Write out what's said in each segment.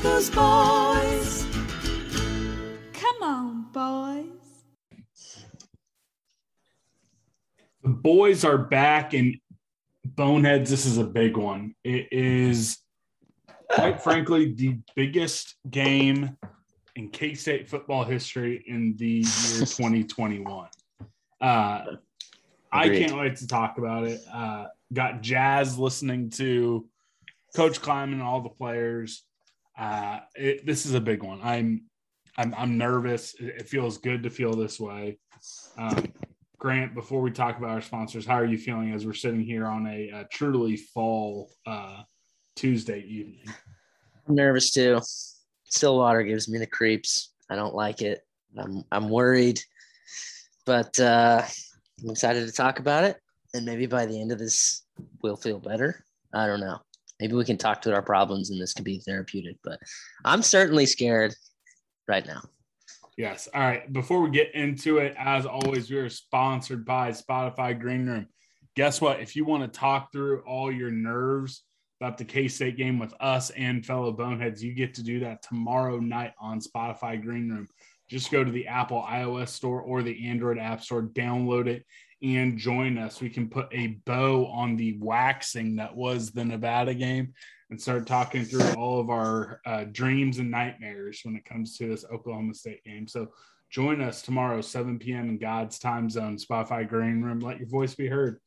Ooh, boys. Come on, boys. The boys are back, and Boneheads, this is a big one. It is, quite frankly, the biggest game in K State football history in the year 2021. Uh, I can't wait to talk about it. Uh, got Jazz listening to Coach Klieman and all the players. Uh, it, this is a big one. I'm, I'm, I'm nervous. It, it feels good to feel this way. Um, Grant, before we talk about our sponsors, how are you feeling as we're sitting here on a, uh truly fall uh, Tuesday evening? I'm nervous too. Stillwater gives me the creeps. I don't like it. I'm I'm worried, but uh, I'm excited to talk about it. And maybe by the end of this, we'll feel better. I don't know. Maybe we can talk to our problems, and this can be therapeutic. But I'm certainly scared right now. Yes. All right. Before we get into it, as always, we are sponsored by Spotify Green Room. Guess what? If you want to talk through all your nerves about the K State game with us and fellow Boneheads, you get to do that tomorrow night on Spotify Green Room. Just go to the Apple iOS store or the Android App Store, download it, and join us. We can put a bow on the waxing that was the Nevada game and start talking through all of our uh, dreams and nightmares when it comes to this Oklahoma State game. So join us tomorrow, 7 p.m. in God's time zone, Spotify Green Room. Let your voice be heard.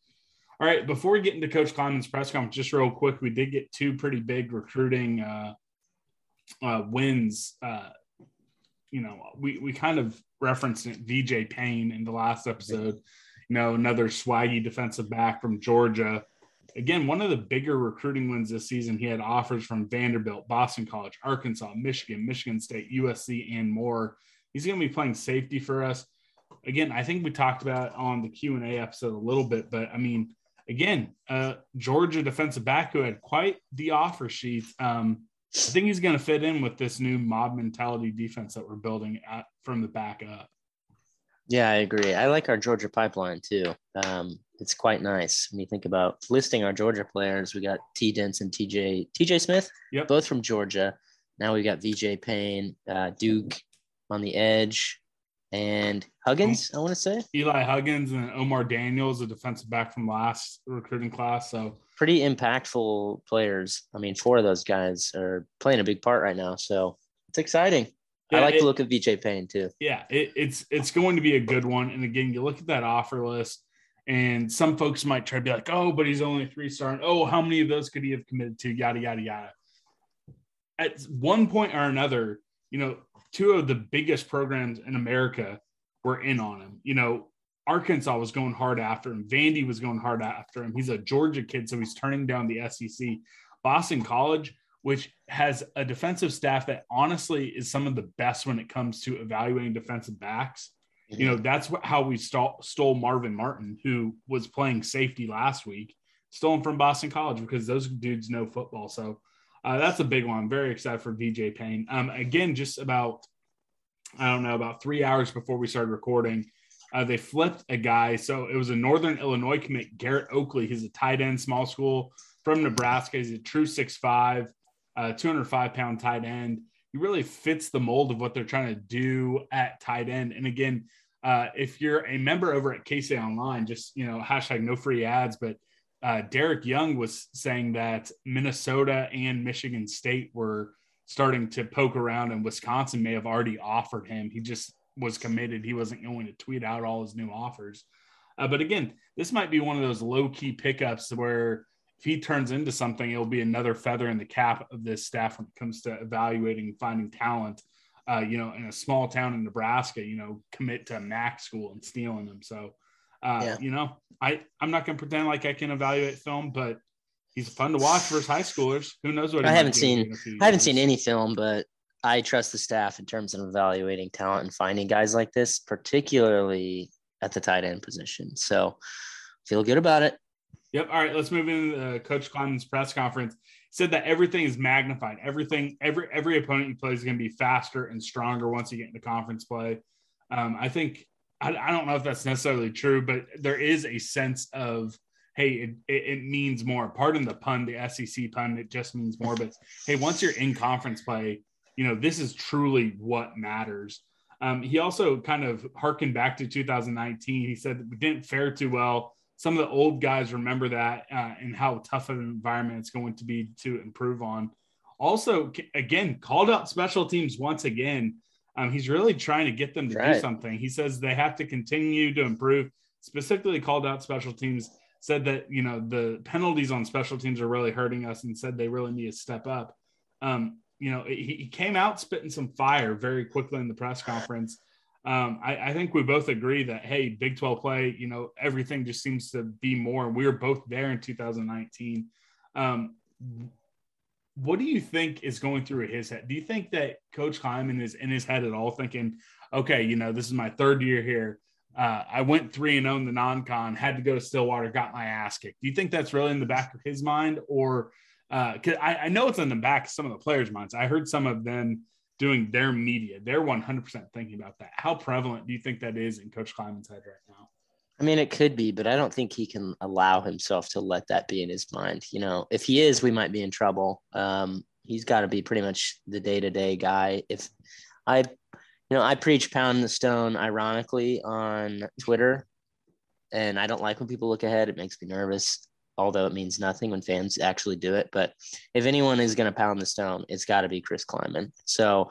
All right, before we get into Coach Klieman's press conference, just real quick, we did get two pretty big recruiting uh, uh, wins. Uh, you know, we we kind of referenced VJ Payne in the last episode. You know, another swaggy defensive back from Georgia again, one of the bigger recruiting wins this season. He had offers from Vanderbilt, Boston College, Arkansas, Michigan, Michigan State, USC, and more. He's going to be playing safety for us. Again, I think we talked about on the Q and A episode a little bit, but I mean, again, uh, Georgia defensive back who had quite the offer sheet. Um, I think he's going to fit in with this new mob mentality defense that we're building at, from the back up. Yeah, I agree. I like our Georgia pipeline too. Um, it's quite nice when you think about listing our Georgia players. We got T Denson, TJ, TJ Smith, Yep. both from Georgia. Now we got VJ Payne, uh, Duke on the edge, and Huggins. I want to say Eli Huggins and Omar Daniels, a defensive back from last recruiting class. So pretty impactful players. I mean, four of those guys are playing a big part right now, so it's exciting. I like it- the look of VJ Payne too. yeah, it, it's it's going to be a good one. And again, you look at that offer list, and some folks might try to be like, "Oh, but he's only three star." And, oh, how many of those could he have committed to? Yada yada yada. At one point or another, you know, two of the biggest programs in America were in on him. You know, Arkansas was going hard after him. Vandy was going hard after him. He's a Georgia kid, so he's turning down the SEC. Boston College, which has a defensive staff that honestly is some of the best when it comes to evaluating defensive backs. You know, that's what, how we stole, stole Marvin Martin, who was playing safety last week, stolen from Boston College because those dudes know football. So uh, that's a big one. I'm very excited for VJ Payne. Um, again, just about, I don't know, about three hours before we started recording, uh, they flipped a guy. So it was a Northern Illinois commit, Garrett Oakley. He's a tight end, small school from Nebraska. He's a true six five, uh, 205 pound tight end. He really fits the mold of what they're trying to do at tight end. And again, uh, if you're a member over at KC Online, just you know hashtag no free ads. But uh, Derek Young was saying that Minnesota and Michigan State were starting to poke around, and Wisconsin may have already offered him. He just was committed. He wasn't going to tweet out all his new offers. Uh, but again, this might be one of those low key pickups where if he turns into something, it'll be another feather in the cap of this staff when it comes to evaluating and finding talent. Uh, you know, in a small town in Nebraska, you know, commit to Mac school and stealing them. So, uh, Yeah. you know, I I'm not going to pretend like I can evaluate film, but he's fun to watch versus high schoolers. Who knows what I haven't seen- in a few I haven't seen any film, but I trust the staff in terms of evaluating talent and finding guys like this, particularly at the tight end position. So feel good about it. Yep. All right. Let's move into Coach Klieman's press conference. He said that everything is magnified. Everything, every every opponent you play is going to be faster and stronger once you get into conference play. Um, I think I, I don't know if that's necessarily true, but there is a sense of hey, it, it, it means more. Pardon the pun, the SEC pun. It just means more. But hey, once you're in conference play, you know this is truly what matters. Um, he also kind of harkened back to 2019. He said we didn't fare too well some of the old guys remember that uh, and how tough of an environment it's going to be to improve on. Also, again, called out special teams once again. Um, he's really trying to get them to do something. He says they have to continue to improve. Specifically, called out special teams. Said that you know the penalties on special teams are really hurting us, and said they really need to step up. Um, you know, he, he came out spitting some fire very quickly in the press conference um, I, I think we both agree that hey, Big 12 play, you know, everything just seems to be more. We were both there in 2019. Um, what do you think is going through his head? Do you think that Coach Klieman is in his head at all, thinking, okay, you know, this is my third year here. Uh, I went three and zero in the non-con, had to go to Stillwater, got my ass kicked. Do you think that's really in the back of his mind, or because I, I know it's in the back of some of the players' minds? I heard some of them doing their media. They're 100% thinking about that. How prevalent do you think that is in Coach Klieman's head right now? I mean, it could be, but I don't think he can allow himself to let that be in his mind. You know, if he is, we might be in trouble. Um, he's got to be pretty much the day to day guy. If I, you know, I preach pound the stone ironically on Twitter, and I don't like when people look ahead. It makes me nervous, although it means nothing when fans actually do it. But if anyone is going to pound the stone, it's got to be Chris Klieman. So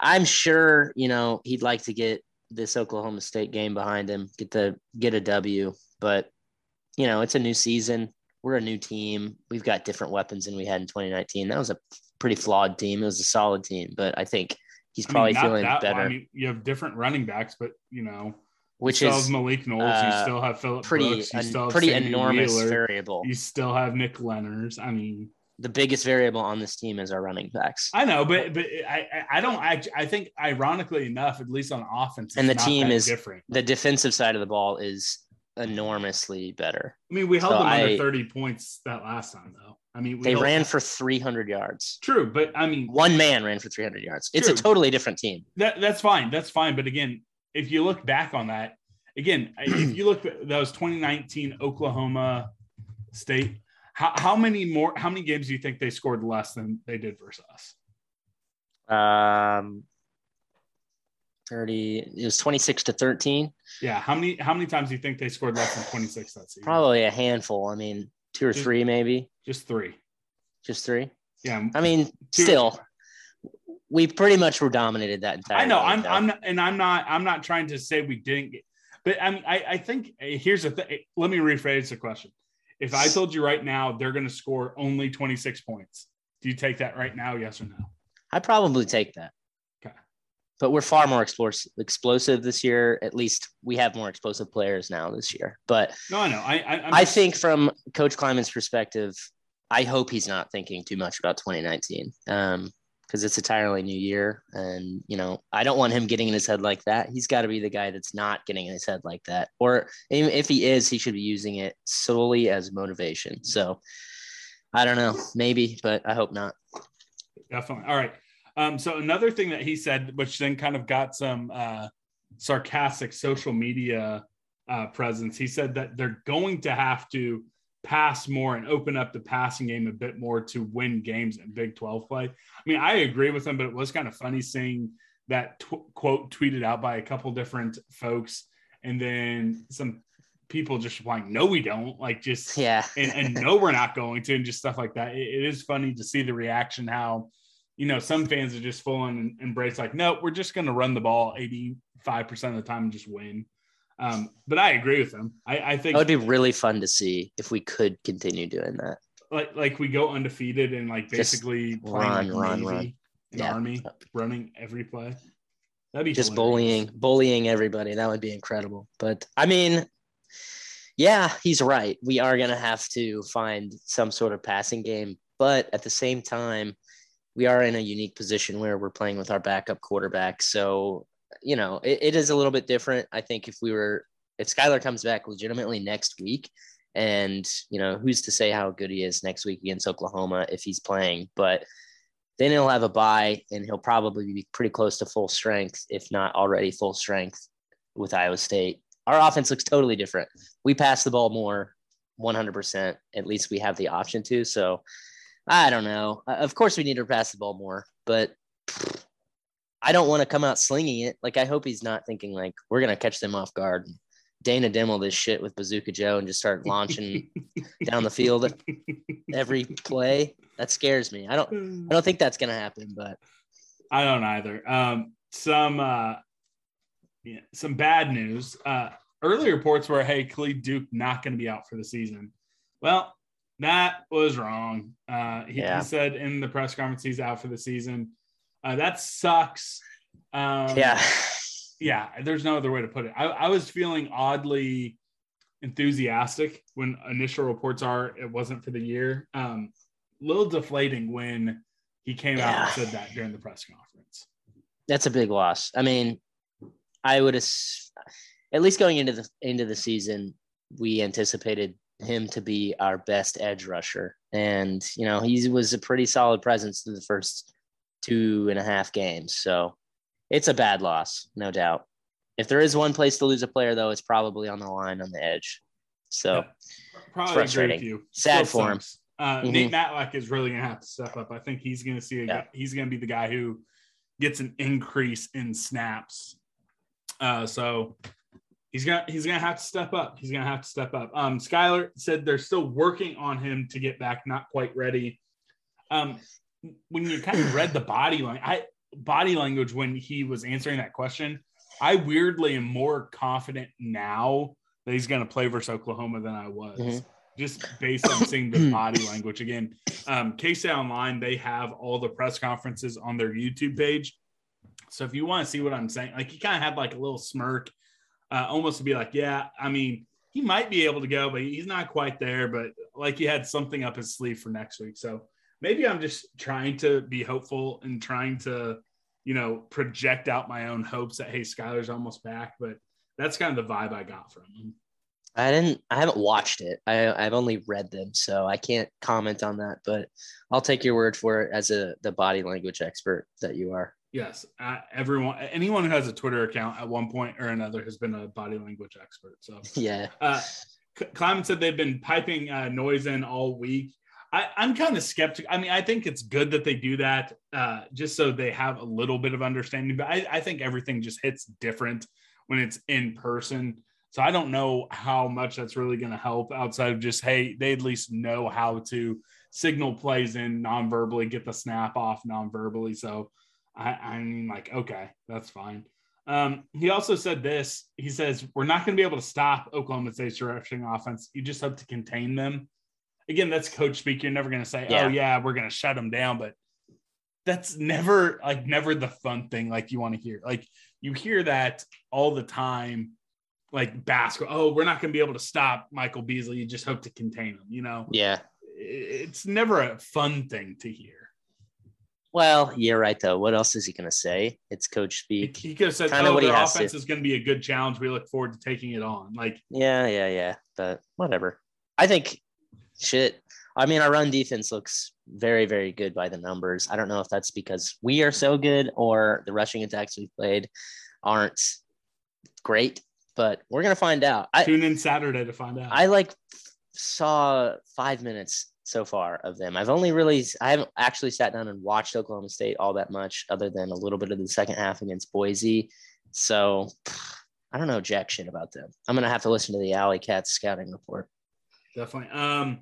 I'm sure, you know, he'd like to get this Oklahoma State game behind him, get the get a W. But you know, it's a new season. We're a new team. We've got different weapons than we had in 2019. That was a pretty flawed team. It was a solid team, but I think he's I mean, probably feeling better. I mean, you have different running backs, but you know, which you still is Malik Knowles, you uh, still have Philip pretty Brooks, you still have pretty enormous Wheeler, variable. you still have Nick Lenners. I mean, The biggest variable on this team is our running backs. I know, but but I I- don't I, I think ironically enough, at least on offense, And the team is- different. The defensive side of the ball is enormously better. I mean, we held So them under I- 30 points that last time, though. I mean, we They ran for 300 yards. true, but I mean, One man ran for 300 yards. It's True. a totally different team. that that's fine. That's fine. But again, if you look back on that, again, if you look at that was 2019 Oklahoma State. How, how many more? How many games do you think they scored less than they did versus us? Um, 30, it was 26 to 13. Yeah. How many? How many times do you think they scored less than 26 that season? Probably a handful. I mean, two or Just- three, maybe just three. just three. Yeah. I mean, Two- still, we pretty much were dominated that entire. I know. game, I'm. though. I'm. Not, and I'm not. I'm not trying to say we didn't get. But I mean, I, I think uh, here's the thing. Let me rephrase the question. If I told you right now they're going to score only 26 points, do you take that right now? Yes or no? I probably take that. Okay. But we're far more explosive, explosive this year. At least we have more explosive players now this year. But No, I know. I. I, I'm I think from Coach Klieman's perspective, I hope he's not thinking too much about 2019 um, because it's entirely new year. And, you know, I don't want him getting in his head like that. He's got to be the guy that's not getting in his head like that. Or if he is, he should be using it solely as motivation. So I don't know, maybe, but I hope not. Definitely. All right. Um, so another thing that he said, which then kind of got some uh, sarcastic social media uh, presence, he said that they're going to have to pass more and open up the passing game a bit more to win games in Big 12 play. I mean, I agree with him, but it was kind of funny seeing that tw- quote tweeted out by a couple different folks, and then some people just replying, "No, we don't." Like just Yeah. and, and no, we're not going to, and just stuff like that. It, it is funny to see the reaction. How you know some fans are just full on and embrace like, no, we're just going to run the ball eighty five percent of the time and just win. Um, but I agree with them. I, I think That would be really fun to see if we could continue doing that. like like we go undefeated and like Just basically playing run, like run, Navy run. Yeah. Army, running every play. That'd be just hilarious. bullying bullying everybody that would be incredible but i mean yeah, he's right. We are going to have to find some sort of passing game, but at the same time, we are in a unique position where we're playing with our backup quarterback. So, you know, it, it is a little bit different. I think if we were, if Skylar comes back legitimately next week, and, you know, who's to say how good he is next week against Oklahoma if he's playing, but then he'll have a bye and he'll probably be pretty close to full strength, if not already full strength with Iowa State. Our offense looks totally different. We pass the ball more 100%. At least we have the option to. So I don't know. Uh, of course, we need to pass the ball more, but I don't want to come out slinging it. Like, I hope he's not thinking, like, we're going to catch them off guard. Dana Dimel this shit with Bazooka Joe and just start launching down the field every play. That scares me. I don't I don't think that's gonna happen, but I don't either. Um, some uh, yeah, some bad news. Uh, early reports were, hey, Khalid Duke not going to be out for the season. Well, that was wrong. Uh, he, yeah. he, said in the press conference he's out for the season. Uh, that sucks. Um, yeah. Yeah, there's no other way to put it. I, I was feeling oddly enthusiastic when initial reports are it wasn't for the year. Um, little deflating when he came yeah. out and said that during the press conference. That's a big loss. I mean, I would have at least going into the into the season, we anticipated him to be our best edge rusher, and you know he was a pretty solid presence through the first two and a half games. So it's a bad loss, no doubt. If there is one place to lose a player, though, it's probably on the line on the edge. So yeah, probably frustrating. Sad Still for him. Uh, mm-hmm. Nate Matlack is really going to have to step up. I think he's going to see a, yeah. he's going to be the guy who gets an increase in snaps. Uh, so he's gonna he's gonna have to step up. He's gonna have to step up. Um, Skylar said they're still working on him to get back, not quite ready. Um, when you kind of read the body language, I body language when he was answering that question, I weirdly am more confident now that he's gonna play versus Oklahoma than I was. Mm-hmm just based on seeing the body language again. Um, KC Online, they have all the press conferences on their YouTube page. So if you want to see what I'm saying, like he kind of had like a little smirk, uh, almost to be like, yeah, I mean, he might be able to go, but he's not quite there. But like he had something up his sleeve for next week. So maybe I'm just trying to be hopeful and trying to, you know, project out my own hopes that hey, Skylar's almost back. But that's kind of the vibe I got from him. I didn't. I haven't watched it. I, I've only read them, so I can't comment on that. But I'll take your word for it as a the body language expert that you are. Yes, uh, everyone, anyone who has a Twitter account at one point or another has been a body language expert. So yeah. Uh, Klieman said they've been piping uh, noise in all week. I, am kind of skeptical. I mean, I think it's good that they do that uh, just so they have a little bit of understanding. But I, I think everything just hits different when it's in person. So I don't know how much that's really going to help outside of just, hey, they at least know how to signal plays in non-verbally, get the snap off non-verbally. So I, I mean, like, okay, that's fine. Um, he also said this. He says, We're not going to be able to stop Oklahoma State's rushing offense. You just have to contain them. Again, that's coach speak. You're never going to say, yeah. Oh, yeah, we're going to shut them down. But that's never like never the fun thing like you want to hear. Like you hear that all the time like basketball. Oh, we're not going to be able to stop Michael Beasley. You just hope to contain him. You know. Yeah. It's never a fun thing to hear. Well, you're right though. What else is he going to say? It's coach speak. He, he could have said, Kinda "Oh, their offense to. is going to be a good challenge. We look forward to taking it on." Like, yeah, yeah, yeah. But whatever. I think shit. I mean, our run defense looks very, very good by the numbers. I don't know if that's because we are so good or the rushing attacks we played aren't great but we're gonna find out. I, Tune in Saturday to find out. I like saw five minutes so far of them. I've only really I haven't actually sat down and watched Oklahoma State all that much, other than a little bit of the second half against Boise. So I don't know jack shit about them. I'm gonna have to listen to the Alley Cats scouting report. Definitely. Um,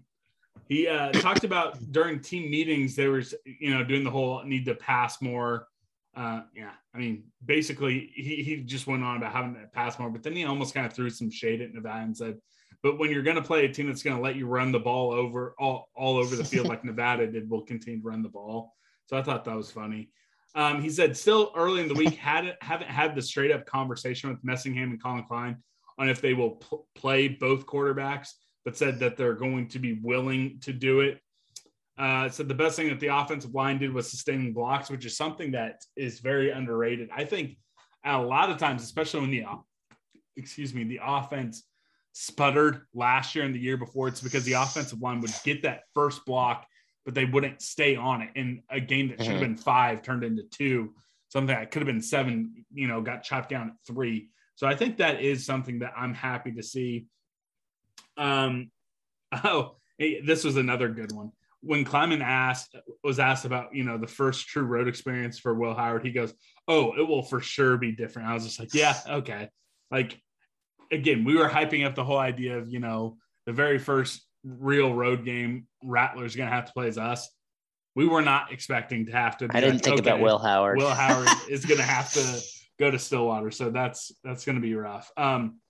he uh, talked about during team meetings there was you know doing the whole need to pass more uh, yeah, I mean, basically, he, he just went on about having to pass more, but then he almost kind of threw some shade at Nevada and said, but when you're going to play a team that's going to let you run the ball over all, all over the field like Nevada did, we'll continue to run the ball. So I thought that was funny. Um, he said, still early in the week, hadn't haven't had the straight up conversation with Messingham and Collin Klein on if they will pl- play both quarterbacks, but said that they're going to be willing to do it. Uh, said the best thing that the offensive line did was sustaining blocks, which is something that is very underrated. I think a lot of times, especially when the excuse me, the offense sputtered last year and the year before, it's because the offensive line would get that first block, but they wouldn't stay on it. And a game that should have been five turned into two, something that could have been seven, you know, got chopped down at three. So I think that is something that I'm happy to see. Um, oh, hey, this was another good one. When Klieman asked was asked about you know the first true road experience for Will Howard, he goes, "Oh, it will for sure be different." I was just like, "Yeah, okay." Like again, we were hyping up the whole idea of you know the very first real road game Rattlers going to have to play as us. We were not expecting to have to. I didn't like, think okay, about Will Howard. Will Howard is going to have to go to Stillwater, so that's that's going to be rough. Um,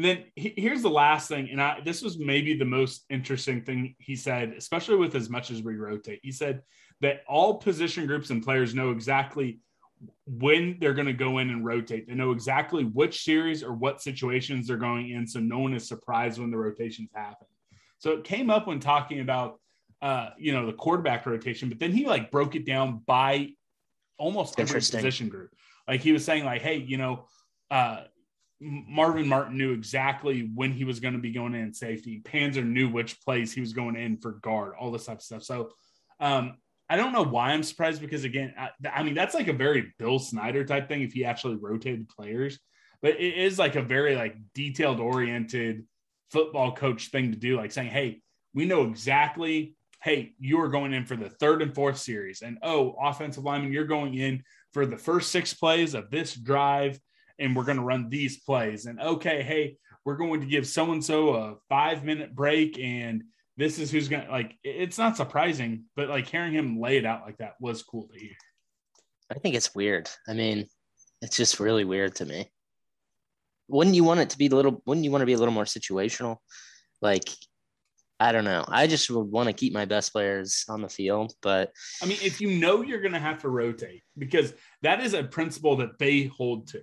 and then he, here's the last thing, and I, this was maybe the most interesting thing he said, especially with as much as we rotate. He said that all position groups and players know exactly when they're going to go in and rotate. They know exactly which series or what situations they're going in, so no one is surprised when the rotations happen. So it came up when talking about uh, you know the quarterback rotation, but then he like broke it down by almost every position group. Like he was saying, like, hey, you know, uh, Marvin Martin knew exactly when he was going to be going in safety. Panzer knew which plays he was going in for guard, all this type of stuff. So um, I don't know why I'm surprised because again, I, I mean that's like a very Bill Snyder type thing if he actually rotated players, but it is like a very like detailed oriented football coach thing to do, like saying, hey, we know exactly. Hey, you are going in for the third and fourth series, and oh, offensive lineman, you're going in for the first six plays of this drive and we're going to run these plays. And okay, hey, we're going to give so and so a five minute break, and this is who's going to like. It's not surprising, but like hearing him lay it out like that was cool to hear. I think it's weird. I mean, it's just really weird to me. Wouldn't you want it to be a little? Wouldn't you want to be a little more situational? Like, I don't know. I just would want to keep my best players on the field, but I mean, if you know you're going to have to rotate, because that is a principle that they hold to.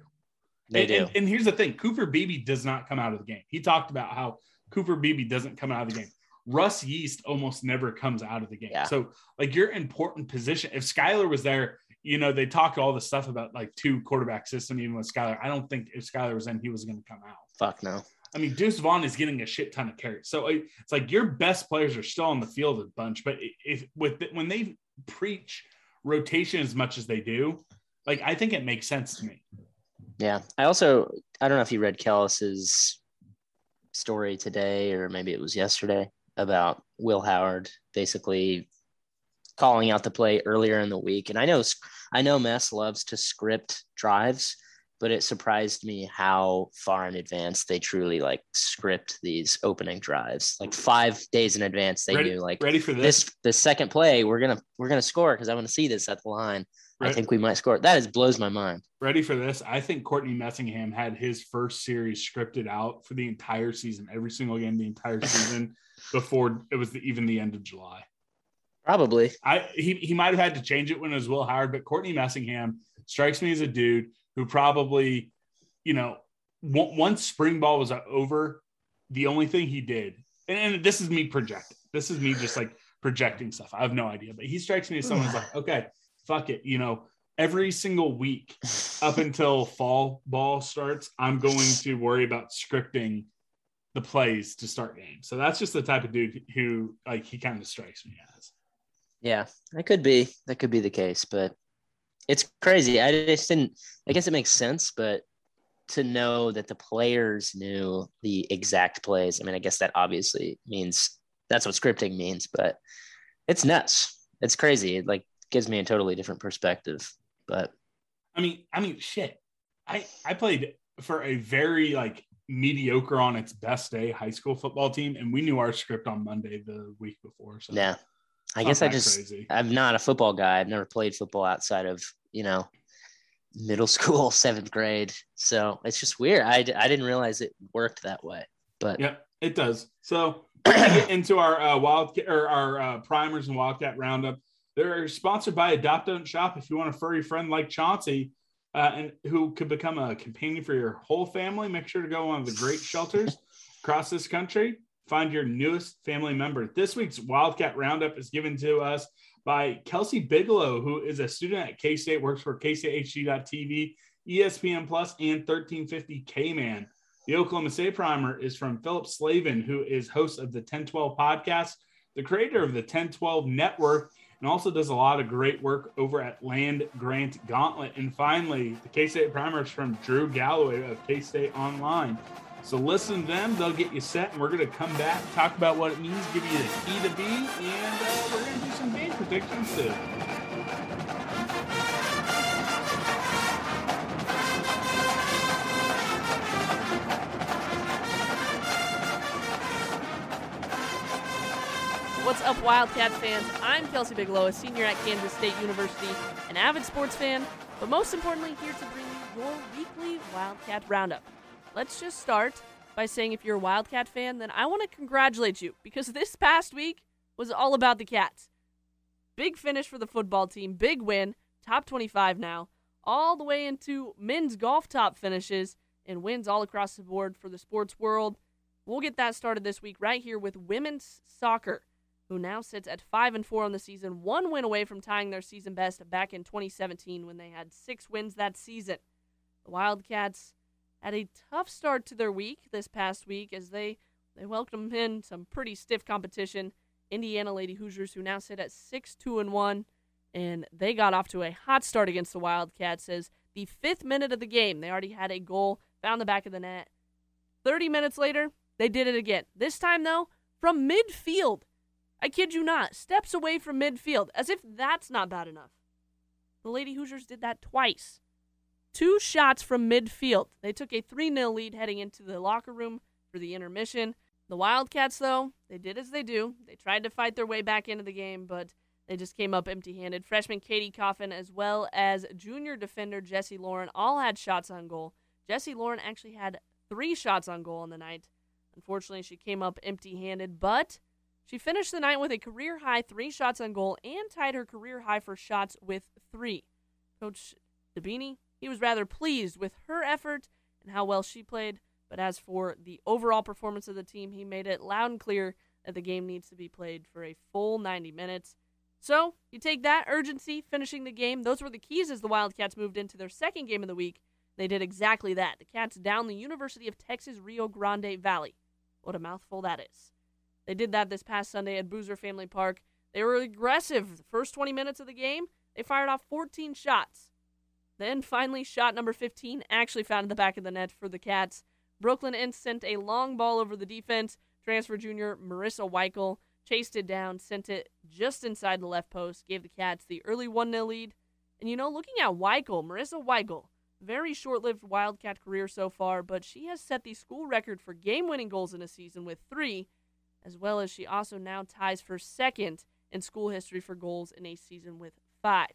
They and, do. And, and here's the thing: Cooper Beebe does not come out of the game. He talked about how Cooper Beebe doesn't come out of the game. Russ Yeast almost never comes out of the game. Yeah. So, like, your important position. If Skylar was there, you know, they talk all the stuff about like two quarterback system, even with Skylar. I don't think if Skylar was in, he was going to come out. Fuck no. I mean, Deuce Vaughn is getting a shit ton of carries. So it's like your best players are still on the field a bunch, but if with when they preach rotation as much as they do, like I think it makes sense to me. Yeah. I also I don't know if you read Kellis's story today or maybe it was yesterday about Will Howard basically calling out the play earlier in the week. And I know I know Mess loves to script drives, but it surprised me how far in advance they truly like script these opening drives. Like five days in advance, they ready, knew like ready for this? this the second play we're gonna we're gonna score because I want to see this at the line. I think we might score. That is blows my mind. Ready for this? I think Courtney Messingham had his first series scripted out for the entire season, every single game, the entire season before it was the, even the end of July. Probably. I he he might have had to change it when it was Will Howard, but Courtney Messingham strikes me as a dude who probably, you know, on- once spring ball was over, the only thing he did, and, and this is me projecting. This is me just like projecting stuff. I have no idea, but he strikes me as someone who's like, okay, fuck it, you know. Every single week up until fall ball starts, I'm going to worry about scripting the plays to start games. So that's just the type of dude who like he kind of strikes me as. Yeah, that could be that could be the case, but it's crazy. I just didn't. I guess it makes sense, but to know that the players knew the exact plays. I mean, I guess that obviously means that's what scripting means, but it's nuts. It's crazy. Like gives me a totally different perspective. But I mean, I mean, shit. I I played for a very like mediocre on its best day high school football team, and we knew our script on Monday the week before. So yeah, I guess I just crazy. I'm not a football guy. I've never played football outside of you know middle school, seventh grade. So it's just weird. I I didn't realize it worked that way. But yeah, it does. So we're gonna get into our uh, Wildcat or our uh, primers and Wildcat roundup. They're sponsored by Adopt Don't Shop. If you want a furry friend like Chauncey, uh, and who could become a companion for your whole family, make sure to go on of the great shelters across this country. Find your newest family member. This week's Wildcat Roundup is given to us by Kelsey Bigelow, who is a student at K State, works for KStateHD.tv, ESPN Plus, and 1350 KMAN. The Oklahoma State Primer is from Philip Slavin, who is host of the 1012 podcast, the creator of the 1012 network, and also does a lot of great work over at Land Grant Gauntlet. And finally, the K State Primer is from Drew Galloway of K State Online. So listen to them; they'll get you set, and we're going to come back, talk about what it means, give you the key to be, and uh, we're going to do some game predictions too. Up, Wildcat fans? I'm Kelsey Bigelow, a senior at Kansas State University, an avid sports fan, but most importantly, here to bring you your weekly Wildcat Roundup. Let's just start by saying if you're a Wildcat fan, then I want to congratulate you because this past week was all about the Cats. Big finish for the football team, big win, top 25 now, all the way into men's golf top finishes and wins all across the board for the sports world. We'll get that started this week right here with women's soccer who now sits at 5 and 4 on the season, one win away from tying their season best back in 2017 when they had 6 wins that season. The Wildcats had a tough start to their week this past week as they they welcomed in some pretty stiff competition. Indiana Lady Hoosiers who now sit at 6-2 and 1 and they got off to a hot start against the Wildcats as the 5th minute of the game they already had a goal, found the back of the net. 30 minutes later, they did it again. This time though, from midfield. I kid you not, steps away from midfield, as if that's not bad enough. The Lady Hoosiers did that twice. Two shots from midfield. They took a 3 0 lead heading into the locker room for the intermission. The Wildcats, though, they did as they do. They tried to fight their way back into the game, but they just came up empty handed. Freshman Katie Coffin, as well as junior defender Jesse Lauren, all had shots on goal. Jesse Lauren actually had three shots on goal on the night. Unfortunately, she came up empty handed, but she finished the night with a career high three shots on goal and tied her career high for shots with three. Coach Dabini, he was rather pleased with her effort and how well she played, but as for the overall performance of the team, he made it loud and clear that the game needs to be played for a full 90 minutes. So, you take that urgency, finishing the game. Those were the keys as the Wildcats moved into their second game of the week. They did exactly that. The Cats down the University of Texas Rio Grande Valley. What a mouthful that is. They did that this past Sunday at Boozer Family Park. They were aggressive. The first 20 minutes of the game, they fired off 14 shots. Then finally, shot number 15 actually found the back of the net for the Cats. Brooklyn Ince sent a long ball over the defense. Transfer junior Marissa Weichel chased it down, sent it just inside the left post, gave the Cats the early 1 0 lead. And you know, looking at Weichel, Marissa Weichel, very short lived Wildcat career so far, but she has set the school record for game winning goals in a season with three as well as she also now ties for second in school history for goals in a season with five.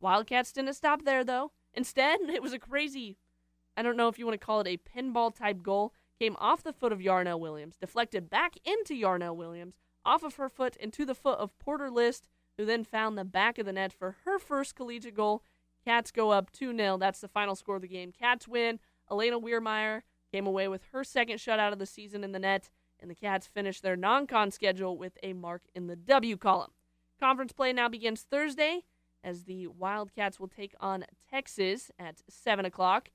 Wildcats didn't stop there, though. Instead, it was a crazy, I don't know if you want to call it a pinball type goal, came off the foot of Yarnell Williams, deflected back into Yarnell Williams, off of her foot into the foot of Porter List, who then found the back of the net for her first collegiate goal. Cats go up 2 0. That's the final score of the game. Cats win. Elena Weirmeyer came away with her second shutout of the season in the net and the Cats finish their non con schedule with a mark in the W column. Conference play now begins Thursday as the Wildcats will take on Texas at 7 o'clock.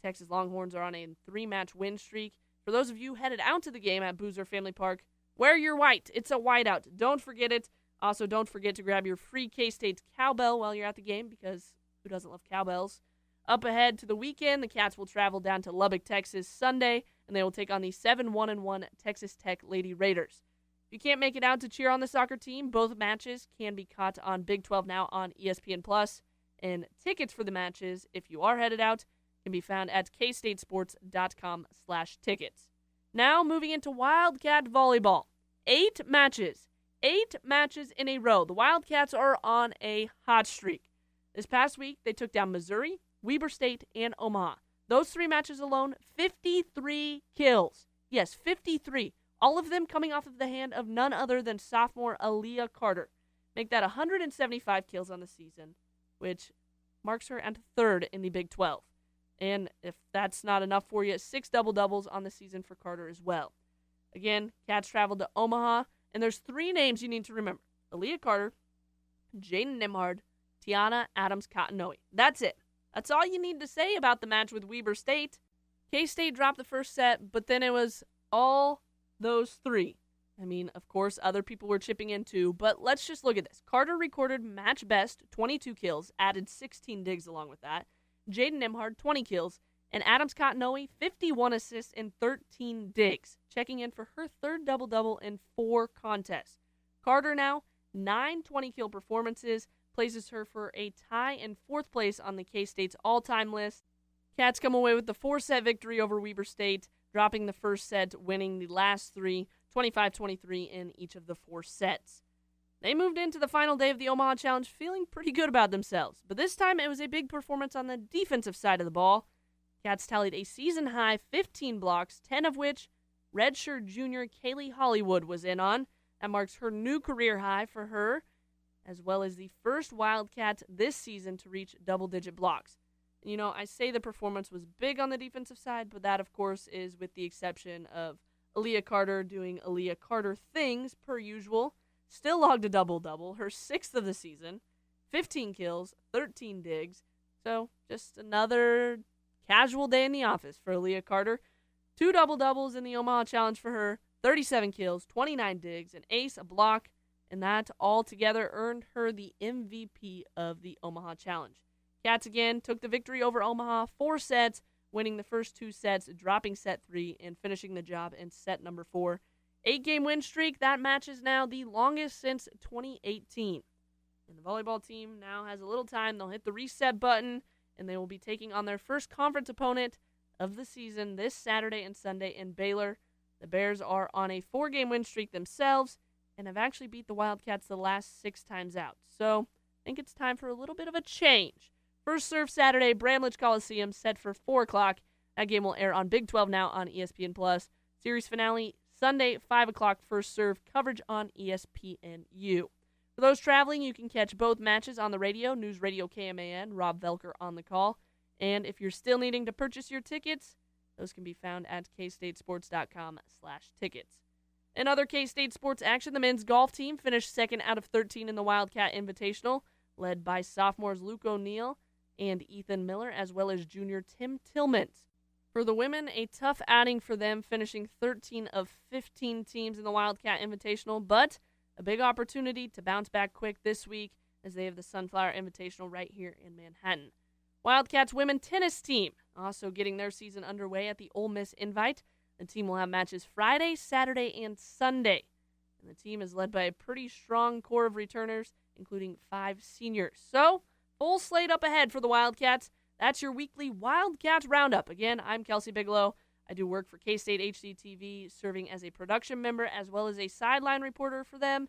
Texas Longhorns are on a three match win streak. For those of you headed out to the game at Boozer Family Park, wear your white. It's a whiteout. Don't forget it. Also, don't forget to grab your free K State cowbell while you're at the game because who doesn't love cowbells? Up ahead to the weekend, the Cats will travel down to Lubbock, Texas Sunday and they will take on the 7 1 and 1 Texas Tech Lady Raiders. If you can't make it out to cheer on the soccer team, both matches can be caught on Big 12 now on ESPN Plus, and tickets for the matches, if you are headed out, can be found at kstatesports.com/tickets. Now moving into Wildcat volleyball. 8 matches. 8 matches in a row. The Wildcats are on a hot streak. This past week, they took down Missouri, Weber State, and Omaha. Those three matches alone, 53 kills. Yes, 53. All of them coming off of the hand of none other than sophomore Aaliyah Carter. Make that 175 kills on the season, which marks her at third in the Big 12. And if that's not enough for you, six double doubles on the season for Carter as well. Again, Cats traveled to Omaha, and there's three names you need to remember Aaliyah Carter, Jaden Nembhard, Tiana Adams Cottonoe. That's it. That's all you need to say about the match with Weber State. K State dropped the first set, but then it was all those three. I mean, of course, other people were chipping in too, but let's just look at this. Carter recorded match best 22 kills, added 16 digs along with that. Jaden Nembhard, 20 kills, and Adams Cottonoe, 51 assists and 13 digs, checking in for her third double double in four contests. Carter now, nine 20 kill performances, places her for a tie in fourth place on the K State's all time list. Cats come away with the four set victory over Weber State, dropping the first set, winning the last three, 25 23 in each of the four sets. They moved into the final day of the Omaha Challenge feeling pretty good about themselves, but this time it was a big performance on the defensive side of the ball. Cats tallied a season high 15 blocks, 10 of which redshirt junior Kaylee Hollywood was in on. That marks her new career high for her, as well as the first Wildcat this season to reach double digit blocks. You know, I say the performance was big on the defensive side, but that, of course, is with the exception of Aaliyah Carter doing Aaliyah Carter things per usual. Still logged a double double, her sixth of the season, 15 kills, 13 digs. So just another casual day in the office for Aaliyah Carter. Two double doubles in the Omaha Challenge for her, 37 kills, 29 digs, an ace, a block, and that all together earned her the MVP of the Omaha Challenge. Cats again took the victory over Omaha, four sets, winning the first two sets, dropping set three, and finishing the job in set number four. Eight game win streak, that match is now the longest since 2018. And the volleyball team now has a little time. They'll hit the reset button, and they will be taking on their first conference opponent of the season this Saturday and Sunday in Baylor. The Bears are on a four game win streak themselves and have actually beat the Wildcats the last six times out. So I think it's time for a little bit of a change. First serve Saturday, Bramlage Coliseum, set for 4 o'clock. That game will air on Big 12 now on ESPN Plus. Series finale Sunday, 5 o'clock, first serve coverage on ESPNU. For those traveling, you can catch both matches on the radio, News Radio KMAN, Rob Velker on the call. And if you're still needing to purchase your tickets, those can be found at kstatesports.com slash tickets. In other K-State sports action, the men's golf team finished second out of 13 in the Wildcat Invitational, led by sophomores Luke O'Neill and Ethan Miller, as well as junior Tim Tillmans. For the women, a tough outing for them, finishing 13 of 15 teams in the Wildcat Invitational, but a big opportunity to bounce back quick this week as they have the Sunflower Invitational right here in Manhattan. Wildcats women tennis team also getting their season underway at the Ole Miss Invite. The team will have matches Friday, Saturday, and Sunday. And the team is led by a pretty strong core of returners, including five seniors. So, full slate up ahead for the Wildcats. That's your weekly Wildcats Roundup. Again, I'm Kelsey Bigelow. I do work for K State HDTV, serving as a production member as well as a sideline reporter for them.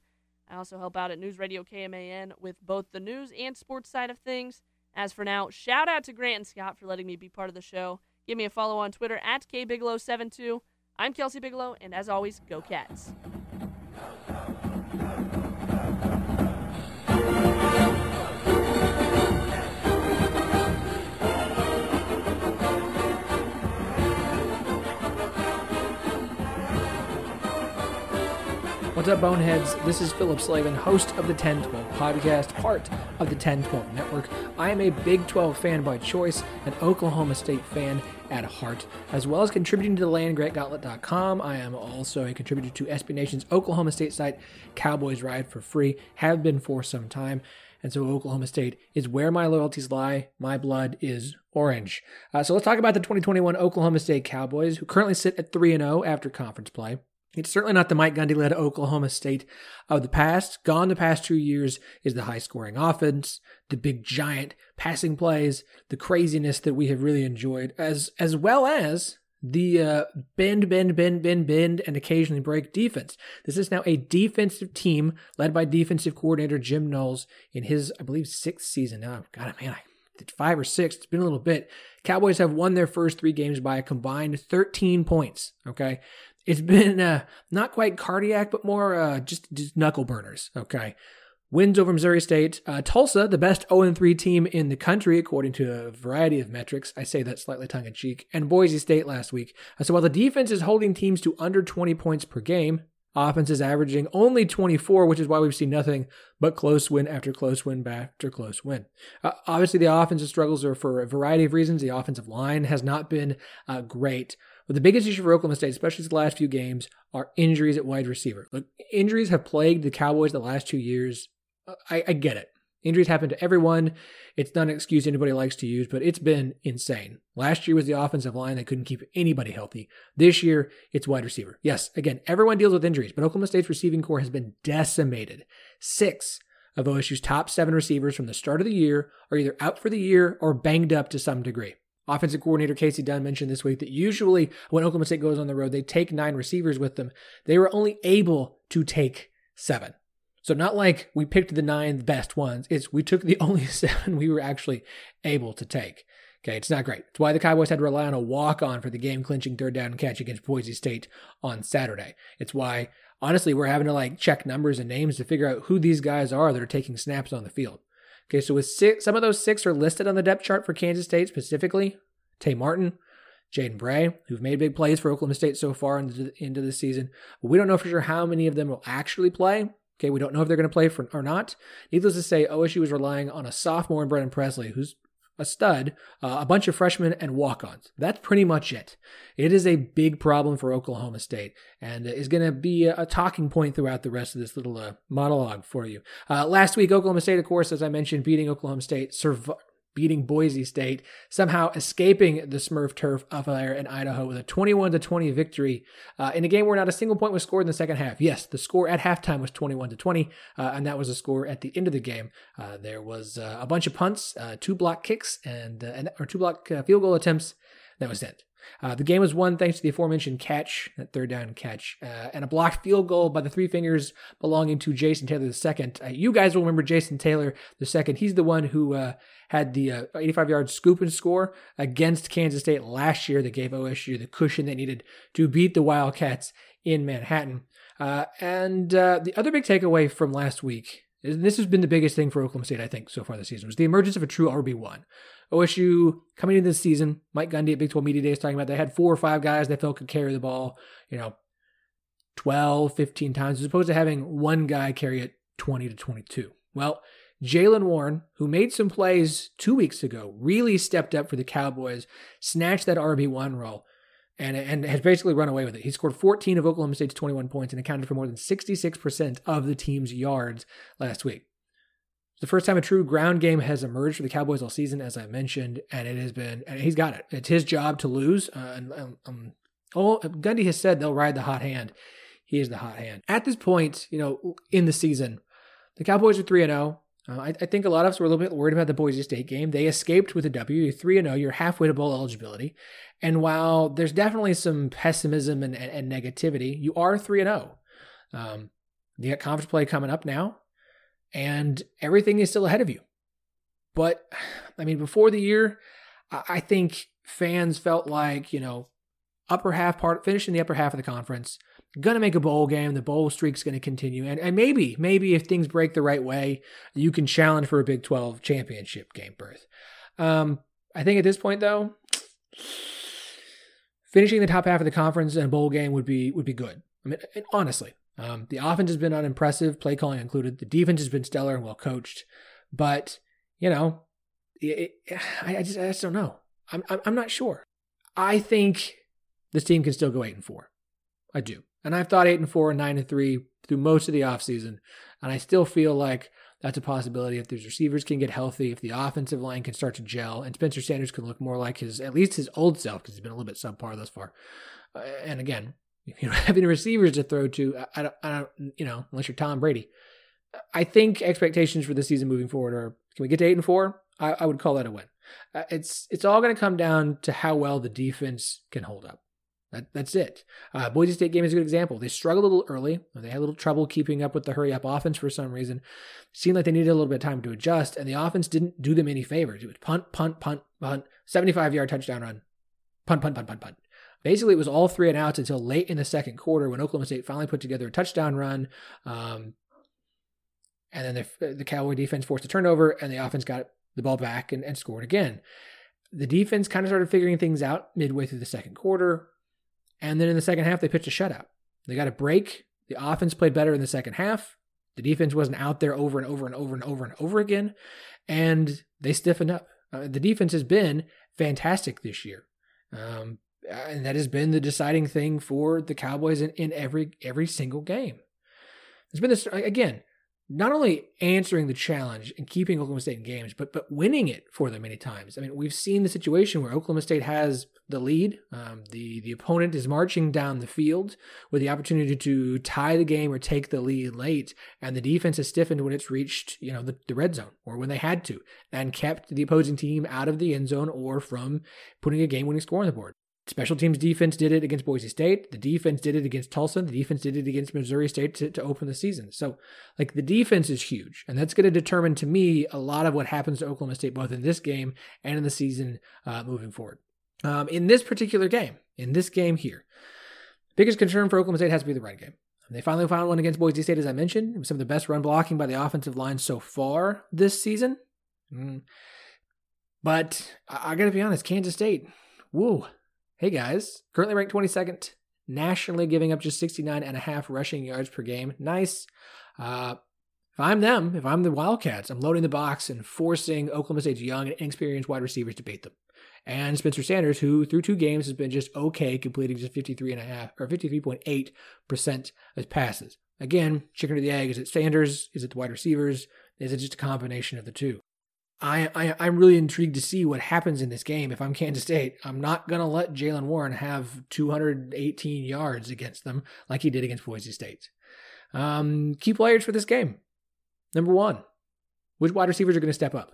I also help out at News Radio KMAN with both the news and sports side of things. As for now, shout out to Grant and Scott for letting me be part of the show. Give me a follow on Twitter at KBigelow72. I'm Kelsey Bigelow, and as always, go Cats. Up, Boneheads? This is Philip Slavin, host of the 1012 podcast, part of the 1012 network. I am a Big 12 fan by choice, an Oklahoma State fan at heart, as well as contributing to the landgrantgauntlet.com. I am also a contributor to SB Nation's Oklahoma State site, Cowboys Ride for Free, have been for some time. And so Oklahoma State is where my loyalties lie. My blood is orange. Uh, so let's talk about the 2021 Oklahoma State Cowboys, who currently sit at 3 0 after conference play. It's certainly not the Mike Gundy led Oklahoma State of the past. Gone the past two years is the high scoring offense, the big giant passing plays, the craziness that we have really enjoyed, as as well as the uh, bend, bend, bend, bend, bend, and occasionally break defense. This is now a defensive team led by defensive coordinator Jim Knowles in his, I believe, sixth season. Now, God, man, I five or six. It's been a little bit. Cowboys have won their first three games by a combined 13 points. Okay. It's been uh, not quite cardiac, but more uh, just, just knuckle burners. Okay. Wins over Missouri State. Uh, Tulsa, the best 0 3 team in the country, according to a variety of metrics. I say that slightly tongue in cheek. And Boise State last week. Uh, so while the defense is holding teams to under 20 points per game, offense is averaging only 24, which is why we've seen nothing but close win after close win after close win. Uh, obviously, the offensive struggles are for a variety of reasons. The offensive line has not been uh, great. But the biggest issue for Oklahoma State, especially the last few games, are injuries at wide receiver. Look, injuries have plagued the Cowboys the last two years. I, I get it. Injuries happen to everyone. It's not an excuse anybody likes to use, but it's been insane. Last year was the offensive line that couldn't keep anybody healthy. This year, it's wide receiver. Yes, again, everyone deals with injuries, but Oklahoma State's receiving core has been decimated. Six of OSU's top seven receivers from the start of the year are either out for the year or banged up to some degree. Offensive coordinator Kasey Dunn mentioned this week that usually when Oklahoma State goes on the road, they take nine receivers with them. They were only able to take seven. So not like we picked the nine best ones. It's we took the only seven we were actually able to take. Okay, it's not great. It's why the Cowboys had to rely on a walk on for the game clinching third down catch against Boise State on Saturday. It's why, honestly, we're having to like check numbers and names to figure out who these guys are that are taking snaps on the field. Okay, so with six, some of those six are listed on the depth chart for Kansas State specifically. Tay Martin, Jaden Bray, who've made big plays for Oklahoma State so far into, into the season. We don't know for sure how many of them will actually play. Okay, we don't know if they're going to play for or not. Needless to say, OSU is relying on a sophomore in Brennan Presley, who's a stud, uh, a bunch of freshmen, and walk ons. That's pretty much it. It is a big problem for Oklahoma State and is going to be a, talking point throughout the rest of this little uh, monologue for you. Uh, last week, Oklahoma State, of course, as I mentioned, beating Oklahoma State, beating Boise State, somehow escaping the Smurf turf up there in Idaho with a 21 to 20 victory uh, in a game where not a single point was scored in the second half. Yes, the score at halftime was 21 to 20, uh, and that was the score at the end of the game. Uh, there was uh, a bunch of punts, uh, two block kicks, and, uh, and or two block field goal attempts. That was it. Uh, the game was won thanks to the aforementioned catch, that third down catch, uh, and a blocked field goal by the three fingers belonging to Jason Taylor II. Uh, you guys will remember Jason Taylor II. He's the one who uh, had the uh, 85 yard scoop and score against Kansas State last year that gave OSU the cushion they needed to beat the Wildcats in Manhattan. Uh, and the other big takeaway from last week this has been the biggest thing for Oklahoma State, I think, so far this season, was the emergence of a true RB1. OSU coming into this season, Mike Gundy at Big 12 Media Days talking about they had four or five guys they felt could carry the ball, you know, 12, 15 times, as opposed to having one guy carry it 20 to 22. Well, Jaylen Warren, who made some plays two weeks ago, really stepped up for the Cowboys, snatched that RB1 role, and, and has basically run away with it. He scored 14 of Oklahoma State's 21 points and accounted for more than 66% of the team's yards last week. It's the first time a true ground game has emerged for the Cowboys all season, as I mentioned, and it has been, and he's got it. It's his job to lose. Uh, and um, oh, Gundy has said they'll ride the hot hand. He is the hot hand. At this point, you know, in the season, the Cowboys are 3 0. Uh, I, I, think a lot of us were a little bit worried about the Boise State game. They escaped with a W. You're 3 0. You're halfway to bowl eligibility. And while there's definitely some pessimism and, and, and negativity, you are 3 0. Um, you got conference play coming up now, and everything is still ahead of you. But, I mean, before the year, I think fans felt like, you know, upper half part, finishing the upper half of the conference, gonna make a bowl game. The bowl streak's gonna continue, and and maybe maybe if things break the right way, you can challenge for a Big Twelve championship game berth. Um, I think at this point though, finishing the top half of the conference and a bowl game would be would be good. I mean, honestly, um, the offense has been unimpressive, play calling included. The defense has been stellar and well coached, but you know, it, it, I, just I just don't know. I'm I'm not sure. I think this team can still go eight and four. I do. And I've thought eight and four and nine and three through most of the offseason. And I still feel like that's a possibility if these receivers can get healthy, if the offensive line can start to gel, and Spencer Sanders can look more like his at least his old self because he's been a little bit subpar thus far. Uh, and again, you don't have any receivers to throw to, I, don't, I don't, you know, unless you're Tom Brady. I think expectations for the season moving forward are: can we get to eight and four? I, I would call that a win. Uh, it's it's all going to come down to how well the defense can hold up. That, that's it. Uh, Boise State game is a good example. They struggled a little early. They had a little trouble keeping up with the hurry up offense for some reason. Seemed like they needed a little bit of time to adjust, and the offense didn't do them any favors. It was punt, punt, punt, punt, 75 yard touchdown run, punt, punt, punt, punt, punt. Basically, it was all three and outs until late in the second quarter when Oklahoma State finally put together a touchdown run. Um, And then the, the Cowboy defense forced a turnover, and the offense got the ball back and, and scored again. The defense kind of started figuring things out midway through the second quarter. And then in the second half, they pitched a shutout. They got a break. The offense played better in the second half. The defense wasn't out there over and over and over and over and over again. And they stiffened up. Uh, the defense has been fantastic this year. Um, and that has been the deciding thing for the Cowboys in, in every every single game. There's been this again, not only answering the challenge and keeping Oklahoma State in games, but but winning it for them many times. I mean, we've seen the situation where Oklahoma State has the lead. Um, the the opponent is marching down the field with the opportunity to tie the game or take the lead late, and the defense has stiffened when it's reached you know the, the red zone or when they had to, and kept the opposing team out of the end zone or from putting a game-winning score on the board. Special teams defense did it against Boise State. The defense did it against Tulsa. The defense did it against Missouri State to, to open the season. So, like, the defense is huge. And that's going to determine to me a lot of what happens to Oklahoma State, both in this game and in the season uh, moving forward. Um, in this particular game, in this game here, biggest concern for Oklahoma State has to be the run game. They finally found one against Boise State, as I mentioned. It was some of the best run blocking by the offensive line so far this season. Mm. But I, I got to be honest, Kansas State, whoa Hey guys, currently ranked 22nd nationally, giving up just 69 and a half rushing yards per game. Nice. Uh, if I'm them, if I'm the Wildcats, I'm loading the box and forcing Oklahoma State's young and inexperienced wide receivers to beat them. And Spencer Sanders, who through two games has been just okay, completing just 53 and a half or 53.8% of passes. Again, chicken or the egg. Is it Sanders? Is it the wide receivers? Is it just a combination of the two? I, I I'm really intrigued to see what happens in this game. If I'm Kansas State, I'm not gonna let Jaylen Warren have 218 yards against them like he did against Boise State. Um, key players for this game. Number one, which wide receivers are going to step up?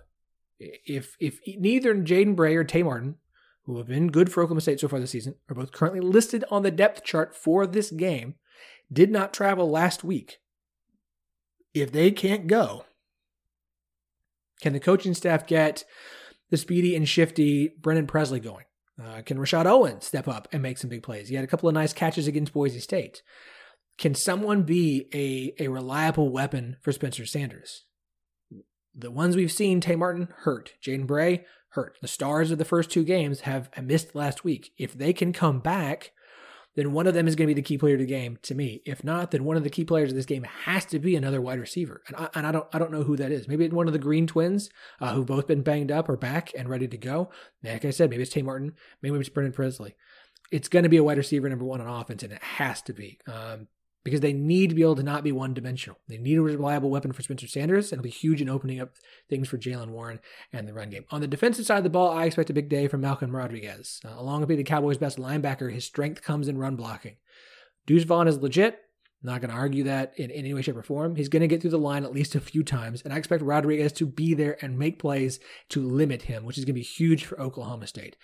If if neither Jaden Bray or Tay Martin, who have been good for Oklahoma State so far this season, are both currently listed on the depth chart for this game, did not travel last week. If they can't go, can the coaching staff get the speedy and shifty Brennan Presley going? Uh, can Rashod Owens step up and make some big plays? He had a couple of nice catches against Boise State. Can someone be a, a reliable weapon for Spencer Sanders? The ones we've seen, Tay Martin, hurt. Jaden Bray, hurt. The stars of the first two games have missed last week. If they can come back, then one of them is going to be the key player of the game to me. If not, then one of the key players of this game has to be another wide receiver, and I, and I don't I don't know who that is. Maybe one of the Green twins uh, who've both been banged up or back and ready to go. Like I said, maybe it's Tay Martin, maybe it's Brennan Presley. It's going to be a wide receiver number one on offense, and it has to be. Um, because they need to be able to not be one dimensional. They need a reliable weapon for Spencer Sanders, and it'll be huge in opening up things for Jaylen Warren and the run game. On the defensive side of the ball, I expect a big day from Malcolm Rodriguez. Uh, along with being the Cowboys' best linebacker, his strength comes in run blocking. Deuce Vaughn is legit. not going to argue that in any way, shape, or form. He's going to get through the line at least a few times, and I expect Rodriguez to be there and make plays to limit him, which is going to be huge for Oklahoma State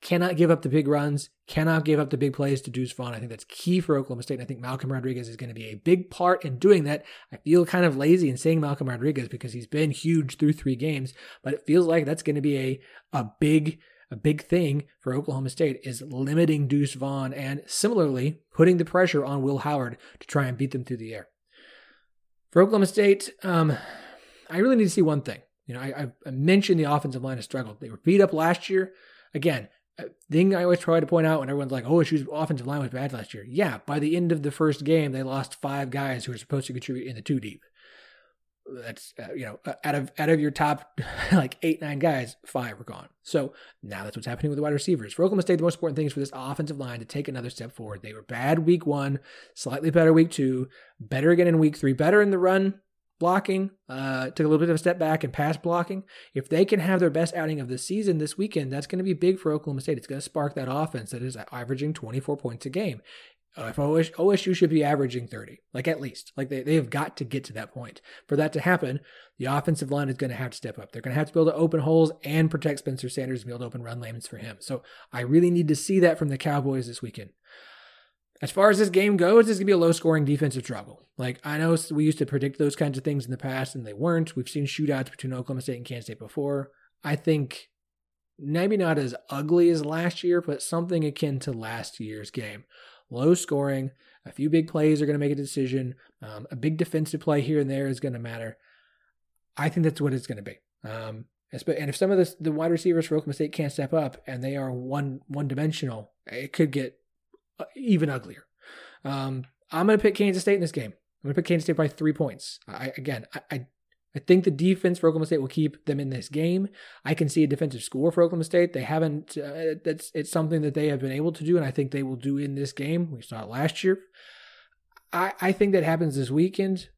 cannot give up the big runs, cannot give up the big plays to Deuce Vaughn. I think that's key for Oklahoma State. And I think Malcolm Rodriguez is going to be a big part in doing that. I feel kind of lazy in saying Malcolm Rodriguez because he's been huge through three games, but it feels like that's going to be a, a big a big thing for Oklahoma State is limiting Deuce Vaughn and similarly putting the pressure on Will Howard to try and beat them through the air. For Oklahoma State, um, I really need to see one thing. You know, I, I mentioned the offensive line has struggled. They were beat up last year. Again, thing I always try to point out when everyone's like, "Oh, Shoe's offensive line was bad last year." Yeah, by the end of the first game, they lost five guys who were supposed to contribute in the two deep. That's uh, you know, uh, out of out of your top like eight nine guys, five were gone. So now that's what's happening with the wide receivers. For Oklahoma State, the most important thing is for this offensive line to take another step forward. They were bad week one, slightly better week two, better again in week three, better in the run blocking, uh, took a little bit of a step back in pass blocking. If they can have their best outing of the season this weekend, that's going to be big for Oklahoma State. It's going to spark that offense that is averaging 24 points a game. Uh, if OSU, should be averaging 30, like at least, like they, they have got to get to that point. For that to happen, the offensive line is going to have to step up. They're going to have to be able to open holes and protect Spencer Sanders and be able to open run lanes for him. So I really need to see that from the Cowboys this weekend. As far as this game goes, it's going to be a low scoring defensive struggle. Like, I know we used to predict those kinds of things in the past and they weren't. We've seen shootouts between Oklahoma State and Kansas State before. I think maybe not as ugly as last year, but something akin to last year's game. Low scoring, a few big plays are going to make a decision. Um, a big defensive play here and there is going to matter. I think that's what it's going to be. Um, and if some of the, the wide receivers for Oklahoma State can't step up and they are one one dimensional, it could get even uglier. Um, I'm going to pick Kansas State in this game. I'm going to pick Kansas State by three points. I, again, I, I, I think the defense for Oklahoma State will keep them in this game. I can see a defensive score for Oklahoma State. They haven't. Uh, that's it's something that they have been able to do, and I think they will do in this game. We saw it last year. I, I think that happens this weekend.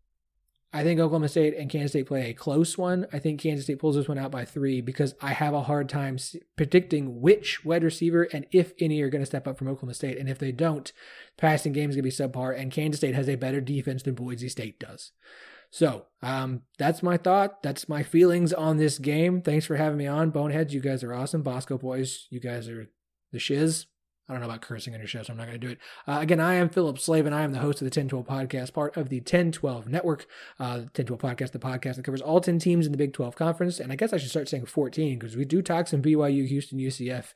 I think Oklahoma State and Kansas State play a close one. I think Kansas State pulls this one out by three because I have a hard time predicting which wide receiver and if any are going to step up from Oklahoma State. And if they don't, passing game is going to be subpar. And Kansas State has a better defense than Boise State does. So um, that's my thought. That's my feelings on this game. Thanks for having me on, Boneheads. You guys are awesome. Bosco boys, you guys are the shiz. I don't know about cursing on your show, so I'm not going to do it. Uh, again, I am Philip Slavin. I am the host of the 1012 podcast, part of the 1012 network. Uh, 1012 podcast, the podcast that covers all 10 teams in the Big 12 conference. And I guess I should start saying 14 because we do talk some BYU, Houston, UCF,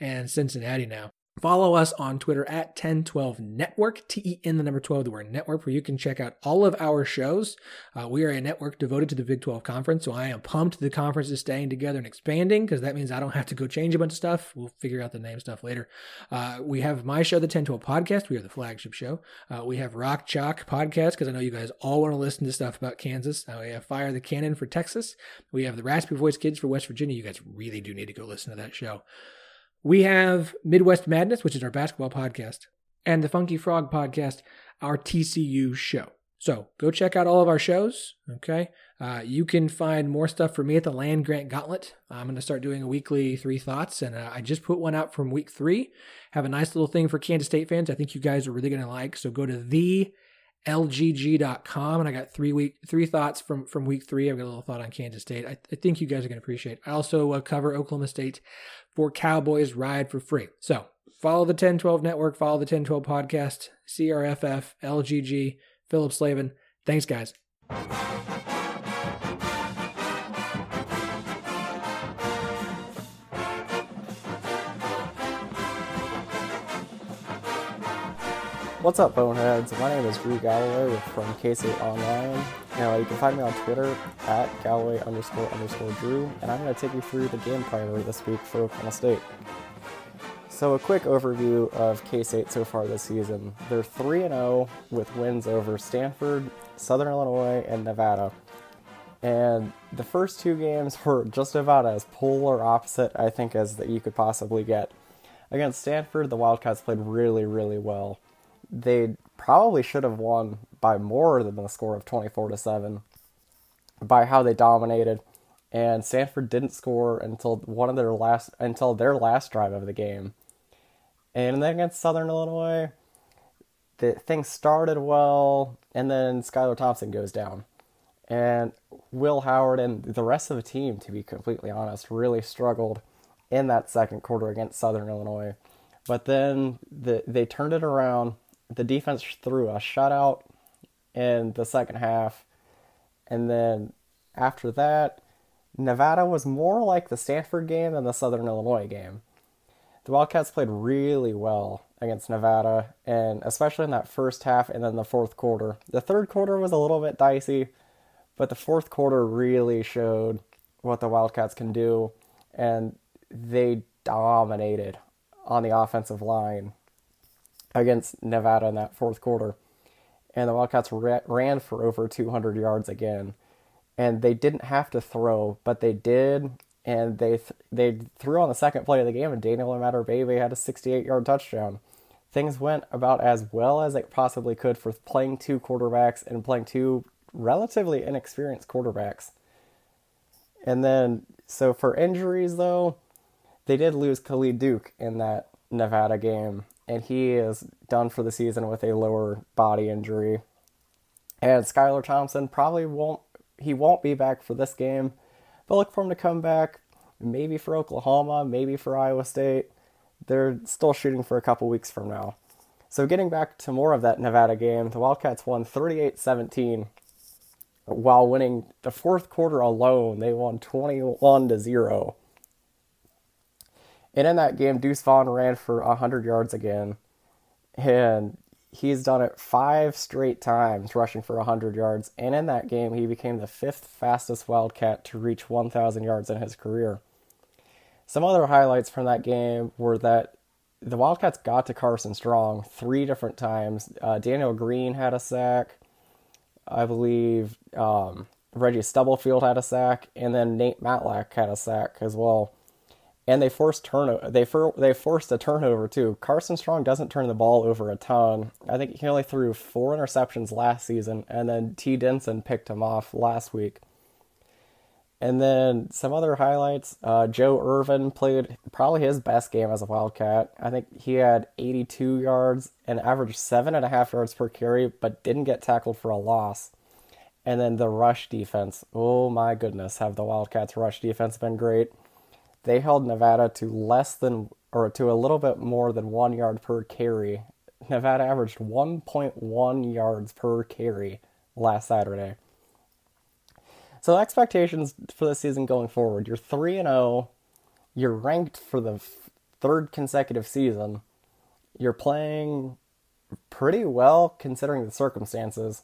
and Cincinnati now. Follow us on Twitter at 1012 Network, T E N the number 12, the word network, where you can check out all of our shows. Uh, we are a network devoted to the Big 12 Conference, so I am pumped the conference is staying together and expanding because that means I don't have to go change a bunch of stuff. We'll figure out the name stuff later. Uh, we have my show, the 1012 Podcast. We are the flagship show. Uh, we have Rock Chalk Podcast because I know you guys all want to listen to stuff about Kansas. Uh, we have Fire the Cannon for Texas. We have the Raspy Voice Kids for West Virginia. You guys really do need to go listen to that show. We have Midwest Madness, which is our basketball podcast, and the Funky Frog podcast, our TCU show. So go check out all of our shows. Okay. Uh, you can find more stuff for me at the Land Grant Gauntlet. I'm going to start doing a weekly three thoughts, and uh, I just put one out from week three. Have a nice little thing for Kansas State fans. I think you guys are really going to like. So go to the lgg.com and i got three week three thoughts from from week three i've got a little thought on kansas state i, I think you guys are going to appreciate i also uh, cover oklahoma state for cowboys ride for free. So follow the 1012 network follow the 1012 podcast crff lgg philip slavin. Thanks guys What's up, Boneheads? My name is Drew Galloway from K-State Online. Now, you can find me on Twitter at Galloway underscore underscore Drew, and I'm going to take you through the game priority this week for Oklahoma State. So, a quick overview of K-State so far this season. They're 3 0 with wins over Stanford, Southern Illinois, and Nevada. And the first two games were just about as polar opposite, I think, as that you could possibly get. Against Stanford, the Wildcats played really, really well they probably should have won by more than the score of 24 to 7 by how they dominated and Stanford didn't score until one of their last until their last drive of the game. And then against Southern Illinois, the things started well, and then Skylar Thompson goes down. And Will Howard and the rest of the team, to be completely honest, really struggled in that second quarter against Southern Illinois. But then the, they turned it around the defense threw a shutout in the second half. And then after that, Nevada was more like the Stanford game than the Southern Illinois game. The Wildcats played really well against Nevada, and especially in that first half and then the fourth quarter. The third quarter was a little bit dicey, but the fourth quarter really showed what the Wildcats can do, and they dominated on the offensive line against Nevada in that fourth quarter. And the Wildcats ran for over 200 yards again. And they didn't have to throw, but they did. And they th- they threw on the second play of the game, and Daniel Imatorbhebhe had a 68 yard touchdown. Things went about as well as it possibly could for playing two quarterbacks and playing two relatively inexperienced quarterbacks. And then, so for injuries, though, they did lose Khalid Duke in that Nevada game and he is done for the season with a lower body injury. And Skylar Thompson probably won't he won't be back for this game, but look for him to come back maybe for Oklahoma, maybe for Iowa State. They're still shooting for a couple weeks from now. So getting back to more of that Nevada game, the Wildcats won 38-17 while winning the fourth quarter alone. They won 21 to 0. And in that game, Deuce Vaughn ran for 100 yards again. And He's done it five straight times, rushing for 100 yards, and in that game, he became the fifth fastest Wildcat to reach 1,000 yards in his career. Some other highlights from that game were that the Wildcats got to Carson Strong three different times. Uh, Daniel Green had a sack. I believe um, Reggie Stubblefield had a sack, and then Nate Matlack had a sack as well. And they forced turnover. They for, they forced a turnover too. Carson Strong doesn't turn the ball over a ton. I think he only threw four interceptions last season, and then T. Denson picked him off last week. And then some other highlights. Uh, Joe Ervin played probably his best game as a Wildcat. I think he had 82 yards and averaged seven and a half yards per carry, but didn't get tackled for a loss. And then the rush defense. Oh my goodness, have the Wildcats' rush defense been great? They held Nevada to less than, or to a little bit more than one yard per carry. Nevada averaged 1.1 yards per carry last Saturday. So expectations for the season going forward, you're 3 and 0. You're ranked for the f- third consecutive season. You're playing pretty well considering the circumstances.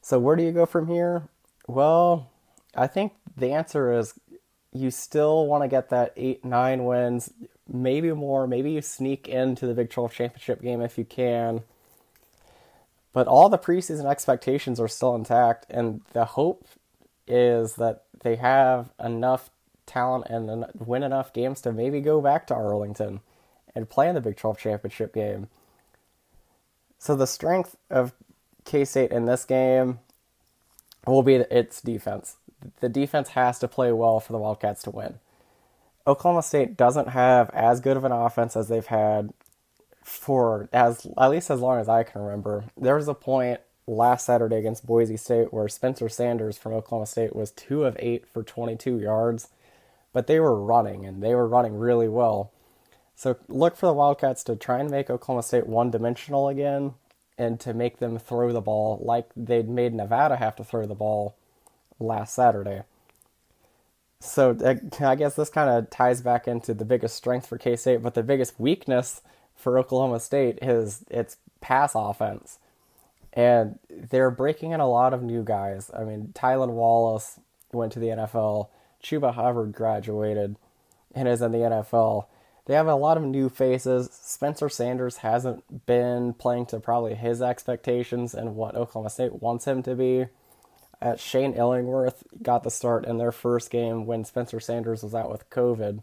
So where do you go from here? Well, I think the answer is you still want to get that 8 9 wins, maybe more, maybe you sneak into the Big 12 championship game if you can. But all the preseason expectations are still intact and the hope is that they have enough talent and win enough games to maybe go back to Arlington and play in the Big 12 championship game. So the strength of K State in this game will be its defense. The defense has to play well for the Wildcats to win. Oklahoma State doesn't have as good of an offense as they've had for as at least as long as I can remember. There was a point last Saturday against Boise State, where Spencer Sanders from Oklahoma State was two of eight for 22 yards, but they were running and they were running really well. So look for the Wildcats to try and make Oklahoma State one dimensional again and to make them throw the ball like they'd made Nevada have to throw the ball last Saturday. So uh, I guess this kind of ties back into the biggest strength for K State, but the biggest weakness for Oklahoma State is its pass offense and they're breaking in a lot of new guys. I mean, Tylan Wallace went to the NFL. Chuba Hubbard graduated and is in the NFL. They have a lot of new faces. Spencer Sanders hasn't been playing to probably his expectations and what Oklahoma State wants him to be. Uh, Shane Illingworth got the start in their first game when Spencer Sanders was out with COVID.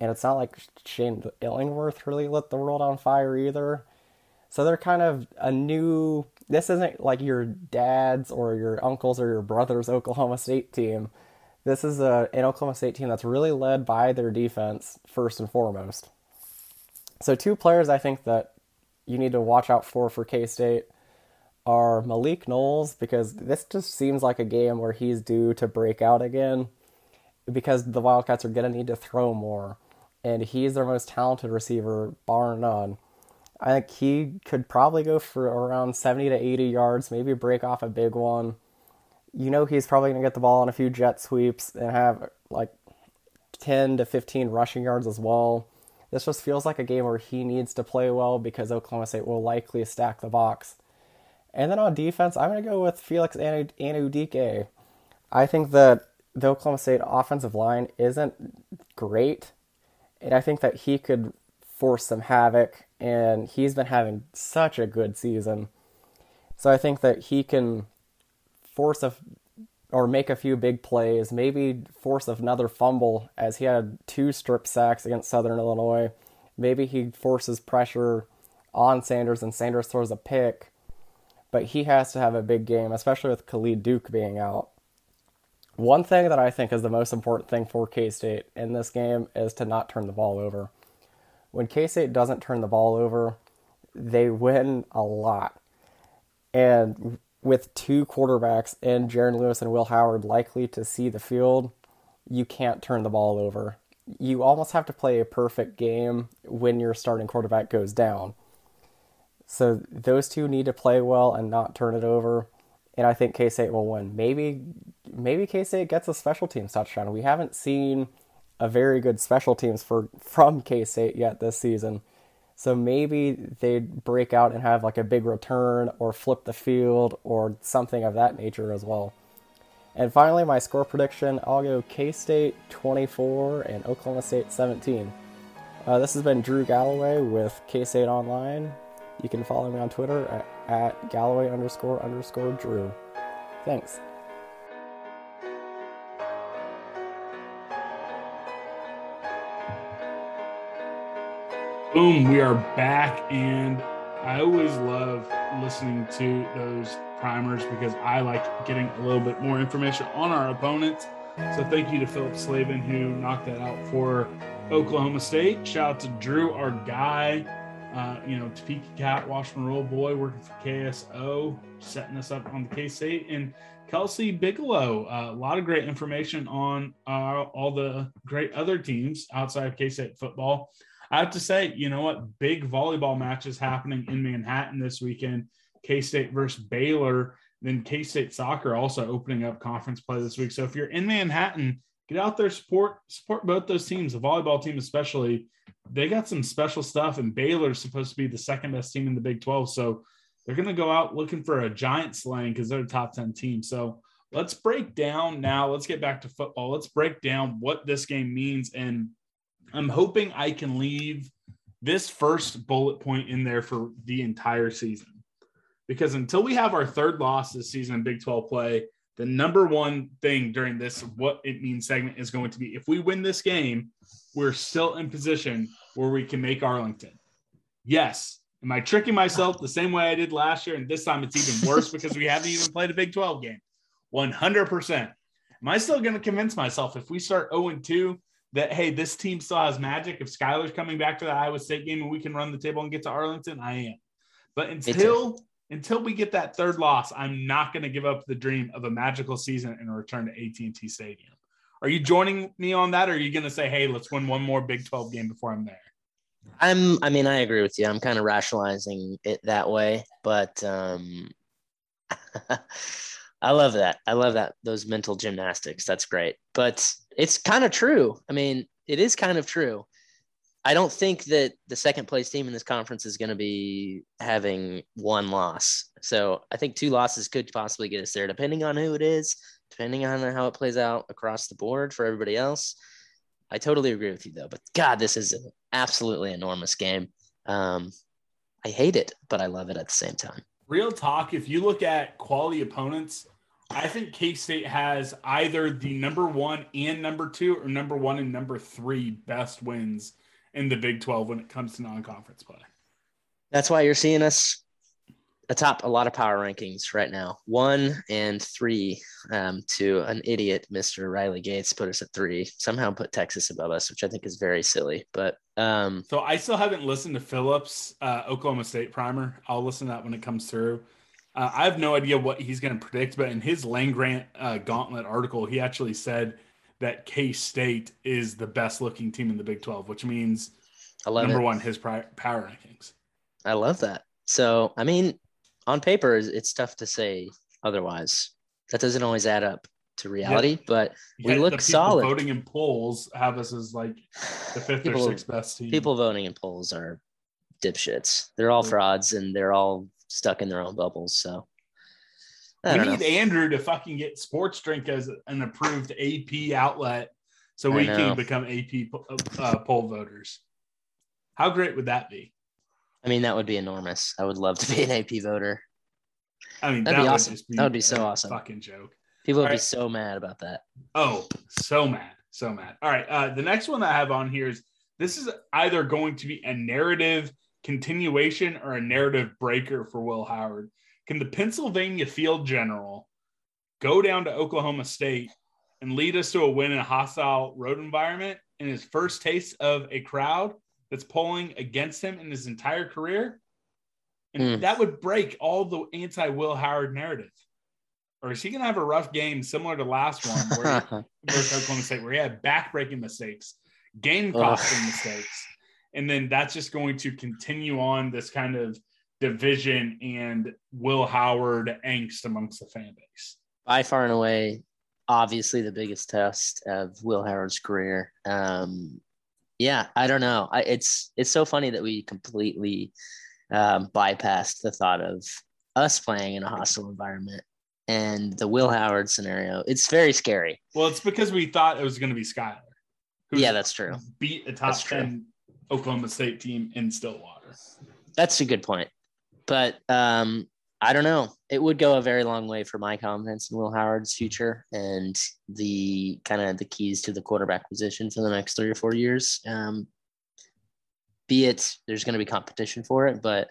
And it's not like Shane Illingworth really lit the world on fire either. So they're kind of a new this isn't like your dad's or your uncle's or your brother's Oklahoma State team. This is a, an Oklahoma State team that's really led by their defense first and foremost. So two players I think that you need to watch out for for K State are Malik Knowles because this just seems like a game where he's due to break out again because the Wildcats are going to need to throw more and he's their most talented receiver bar none. I think he could probably go for around 70 to 80 yards, maybe break off a big one. You know, he's probably going to get the ball on a few jet sweeps and have like 10 to 15 rushing yards as well. This just feels like a game where he needs to play well because Oklahoma State will likely stack the box. And then on defense, I'm going to go with Felix Anudike. I think that the Oklahoma State offensive line isn't great, and I think that he could force some havoc and he's been having such a good season. So I think that he can force a or make a few big plays, maybe force another fumble as he had two strip sacks against Southern Illinois. Maybe he forces pressure on Sanders and Sanders throws a pick. But he has to have a big game, especially with Khalid Duke being out. One thing that I think is the most important thing for K State in this game is to not turn the ball over when K State doesn't turn the ball over, they win a lot. And with two quarterbacks and Jaren Lewis and Will Howard likely to see the field, you can't turn the ball over. You almost have to play a perfect game when your starting quarterback goes down. So those two need to play well and not turn it over. And I think K State will win. Maybe maybe K State gets a special teams touchdown. We haven't seen a very good special teams for from K State yet this season. So maybe they'd break out and have like a big return or flip the field or something of that nature as well. And finally, my score prediction I'll go K State 24 and Oklahoma State 17. Uh, this has been Drew Galloway with K State Online. You can follow me on Twitter at, at Galloway underscore underscore Drew. Thanks. Boom, we are back, and I always love listening to those primers because I like getting a little bit more information on our opponents. So thank you to Philip Slavin who knocked that out for Oklahoma State. Shout out to Drew, our guy, uh, you know, Topeka Cat, Washington Roll Boy, working for KSO, setting us up on the K State, and Kelsey Bigelow. Uh, a lot of great information on uh, all the great other teams outside of K State football. I have to say, you know what? Big volleyball matches happening in Manhattan this weekend. K State versus Baylor. Then K State soccer also opening up conference play this week. So if you're in Manhattan, get out there, support support both those teams. The volleyball team, especially, they got some special stuff. And Baylor's supposed to be the second best team in the Big 12. So they're going to go out looking for a giant slaying because they're a top 10 team. So let's break down now. Let's get back to football. Let's break down what this game means and I'm hoping I can leave this first bullet point in there for the entire season. Because until we have our third loss this season in Big 12 play, the number one thing during this what it means segment is going to be if we win this game, we're still in position where we can make Arlington. Yes. Am I tricking myself the same way I did last year? And this time it's even worse because we haven't even played a Big 12 game. 100%. Am I still going to convince myself if we start 0 2 that hey, this team still has magic. If Skylar's coming back to the Iowa State game and we can run the table and get to Arlington, I am. But until until we get that third loss, I'm not going to give up the dream of a magical season and a return to AT&T Stadium. Are you joining me on that, or are you going to say, "Hey, let's win one more Big 12 game before I'm there"? I'm. I mean, I agree with you. I'm kind of rationalizing it that way, but um, I love that. I love that those mental gymnastics. That's great. But it's kind of true. I mean, it is kind of true. I don't think that the second place team in this conference is going to be having one loss. So I think two losses could possibly get us there, depending on who it is, depending on how it plays out across the board for everybody else. I totally agree with you though. But God, this is an absolutely enormous game. Um, I hate it, but I love it at the same time real talk, if you look at quality opponents, I think K State has either the number one and number two, or number one and number three best wins in the Big 12 when it comes to non conference play. That's why you're seeing us atop a lot of power rankings right now. One and three um, to an idiot, Mr. Riley Gates, put us at three. Somehow put Texas above us, which I think is very silly. But um, so I still haven't listened to Phillips uh, Oklahoma State primer. I'll listen to that when it comes through. Uh, I have no idea what he's going to predict, but in his Land Grant uh, Gauntlet article, he actually said that K State is the best looking team in the Big 12, which means number it. one his power rankings. I love that. So, I mean, on paper, it's tough to say otherwise. That doesn't always add up to reality, yep. but we yeah, look solid. Voting in polls have us as like the fifth people, or sixth best team. People voting in polls are dipshits. They're all frauds and they're all stuck in their own bubbles. So I we need know. Andrew to fucking get Sports Drink as an approved AP outlet so we can become AP uh, poll voters. How great would that be? I mean, that would be enormous. I would love to be an AP voter. I mean, that'd that be awesome. Be that would be so awesome. Fucking joke. People would All be so mad about that. Oh, so mad, so mad. All right, uh, the next one that I have on here is this is either going to be a narrative continuation or a narrative breaker for Will Howard. Can the Pennsylvania Field General go down to Oklahoma State and lead us to a win in a hostile road environment in his first taste of a crowd that's polling against him in his entire career. And mm. that would break all the anti Will Howard narrative. Or is he going to have a rough game similar to last one where he, Oklahoma State, where he had back-breaking mistakes, game-costing mistakes, and then that's just going to continue on this kind of division and Will Howard angst amongst the fan base. By far and away, obviously the biggest test of Will Howard's career. Um, Yeah, I don't know. I, it's it's so funny that we completely um, bypassed the thought of us playing in a hostile environment and the Will Howard scenario. It's very scary. Well, it's because we thought it was going to be Skylar. Yeah, that's true. Beat a top That's. 10 Oklahoma State team in Stillwater. That's a good point. But um, I don't know. It would go a very long way for my confidence in Will Howard's future and the kind of the keys to the quarterback position for the next three or four years. Um, be it there's going to be competition for it, but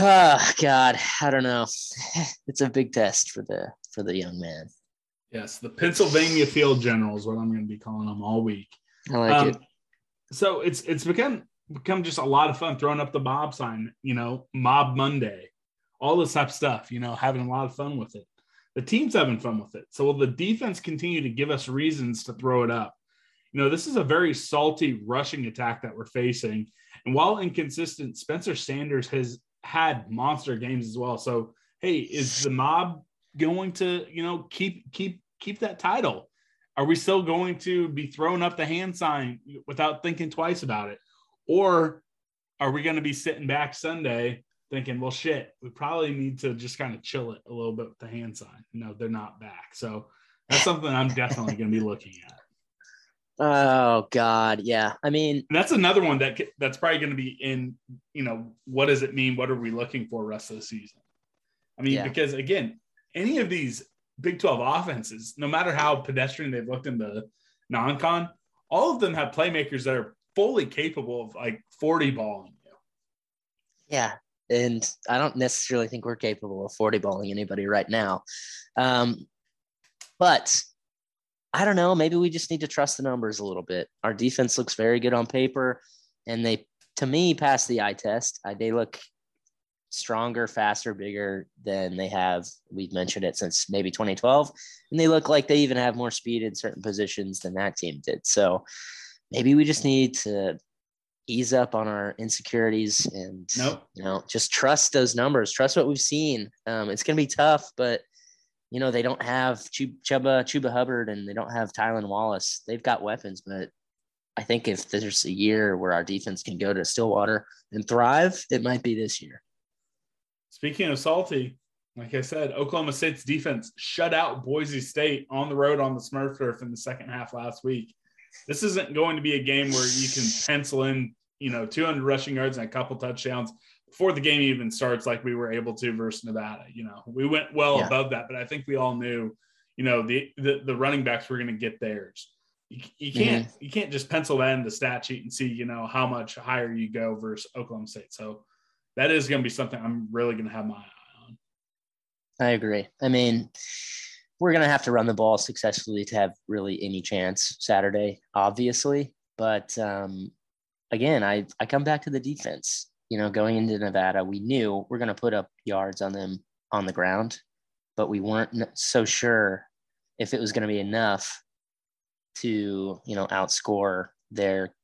oh God, I don't know. It's a big test for the for the young man. Yes, the Pennsylvania Field General is what I'm going to be calling them all week. I like Um, it. So it's it's become become just a lot of fun throwing up the Mob sign, you know, Mob Monday, all this type of stuff, you know, having a lot of fun with it. The team's having fun with it. So will the defense continue to give us reasons to throw it up? You know, this is a very salty rushing attack that we're facing. And while inconsistent, Spencer Sanders has had monster games as well. So hey, is the mob going to, you know, keep keep keep that title? Are we still going to be throwing up the hand sign without thinking twice about it? Or are we going to be sitting back Sunday thinking, well, shit, we probably need to just kind of chill it a little bit with the hand sign? No, they're not back. So that's something I'm definitely going to be looking at. Oh God, yeah. I mean, And that's another one that that's probably going to be in, you know, what does it mean? What are we looking for rest of the season? I mean, Yeah. because again, any of these Big 12 offenses, no matter how pedestrian they've looked in the non con, all of them have playmakers that are fully capable of like 40 balling you. Yeah. And I don't necessarily think we're capable of 40 balling anybody right now. Um, but I don't know. Maybe we just need to trust the numbers a little bit. Our defense looks very good on paper, and they, to me, pass the eye test. Uh, they look stronger, faster, bigger than they have. We've mentioned it since maybe 2012, and they look like they even have more speed in certain positions than that team did. So maybe we just need to ease up on our insecurities and Nope. you know just trust those numbers trust what we've seen um, it's going to be tough but you know they don't have Ch- chuba chuba hubbard and they don't have tylan wallace they've got weapons but i think if there's a year where our defense can go to stillwater and thrive it might be this year Speaking of salty, like I said, Oklahoma State's defense shut out Boise State on the road on the Smurf turf in the second half last week. This isn't going to be a game where you can pencil in, you know, 200 rushing yards and a couple touchdowns before the game even starts, like we were able to versus Nevada. You know, we went well Yeah. above that, but I think we all knew, you know, the the, the running backs were going to get theirs. You, you mhm. can't you can't just pencil that in the stat sheet and see, you know, how much higher you go versus Oklahoma State. So that is going to be something I'm really going to have my eye on. i agree i mean we're going to have to run the ball successfully to have really any chance saturday obviously. But um, again I, I come back to the defense. You know going into nevada we knew we're going to put up yards on them on the ground but we weren't so sure if it was going to be enough to you know outscore their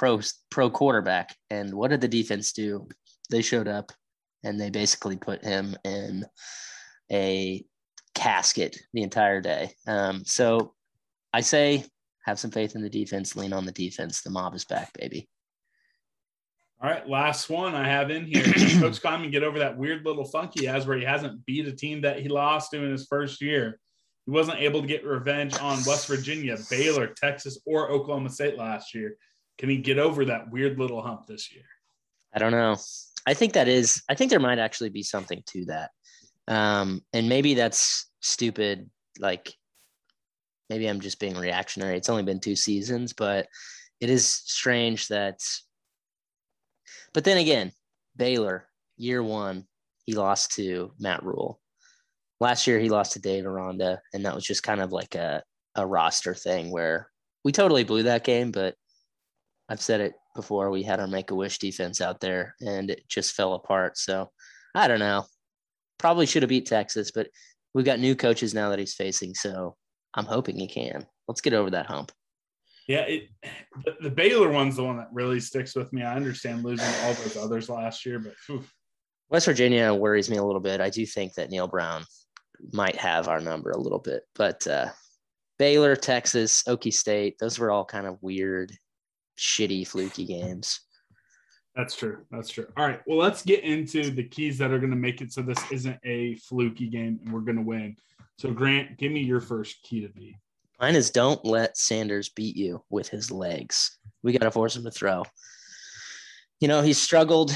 pro pro quarterback. And what did the defense do? They showed up and they basically put him in a casket the entire day um, so i say have some faith in the defense lean on the defense the mob is back baby All right, last one I have in here. Coach Klieman get over that weird little funk he has where he hasn't beat a team that he lost to in his first year. He wasn't able to get revenge on West Virginia, Baylor, Texas, or Oklahoma State last year. Can he get over that weird little hump this year? I don't know. I think that is, I think there might actually be something to that. Um, and maybe that's stupid. Like maybe I'm just being reactionary. It's only been two seasons, but it is strange that. But then again, Baylor, year one, he lost to Matt Rhule. Last year, he lost to Dave Aranda, and that was just kind of like a, a roster thing where we totally blew that game, but I've said it before. We had our make a wish defense out there and it just fell apart. So I don't know. Probably should have beat Texas, but we've got new coaches now that he's facing. So I'm hoping he can. Let's get over that hump. Yeah, it the, the Baylor one's the one that really sticks with me. I understand losing all those others last year, but phew, West Virginia worries me a little bit. I do think that Neal Brown might have our number a little bit, but uh, Baylor, Texas, Okie State, those were all kind of weird shitty, fluky games. That's true. That's true. All right. Well, let's get into the keys that are going to make it so this isn't a fluky game and we're going to win. So, Grant, give me your first key to be. Mine is don't let Sanders beat you with his legs. We got to force him to throw. You know, he struggled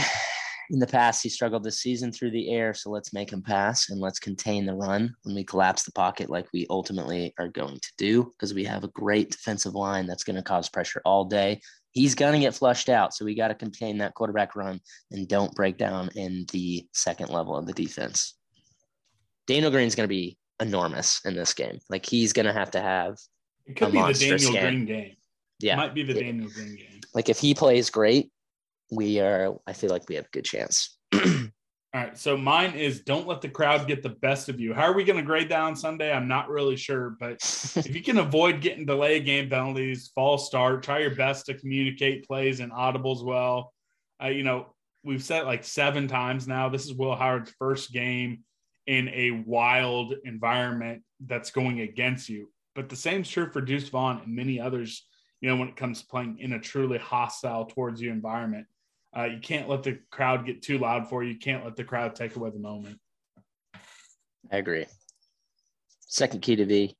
in the past. He struggled this season through the air. So let's make him pass and let's contain the run when we collapse the pocket like we ultimately are going to do because we have a great defensive line that's going to cause pressure all day he's going to get flushed out. So we got to contain that quarterback run and don't break down in the second level of the defense. Daniel Green's going to be enormous in this game. Like he's going to have to have. It could be the Daniel. Green game. Yeah, might be the Daniel Green game. Like if he plays great, we are. I feel like we have a good chance. All right. So mine is don't let the crowd get the best of you. How are we going to grade that on Sunday? I'm not really sure. But if you can avoid getting delay game penalties, false start, try your best to communicate plays and audibles well. Uh, you know, we've said like seven times now. This is Will Howard's first game in a wild environment that's going against you. But the same is true for Deuce Vaughn and many others, you know, when it comes to playing in a truly hostile towards you environment. Uh, you can't let the crowd get too loud for you. You can't let the crowd take away the moment. I agree. Second key to V,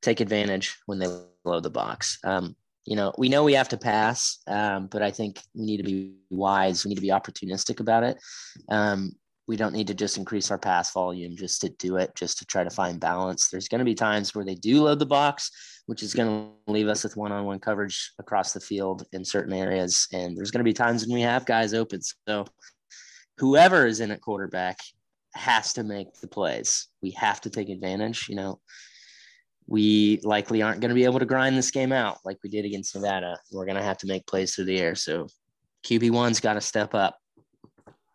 take advantage when they load the box. Um, you know, we know we have to pass, um, but I think we need to be wise. We need to be opportunistic about it. Um, we don't need to just increase our pass volume just to do it, just to try to find balance. There's going to be times where they do load the box, which is going to leave us with one on one coverage across the field in certain areas. And there's going to be times when we have guys open. So whoever is in at quarterback has to make the plays. We have to take advantage. You know, we likely aren't going to be able to grind this game out like we did against Nevada. We're going to have to make plays through the air. So QB1's got to step up.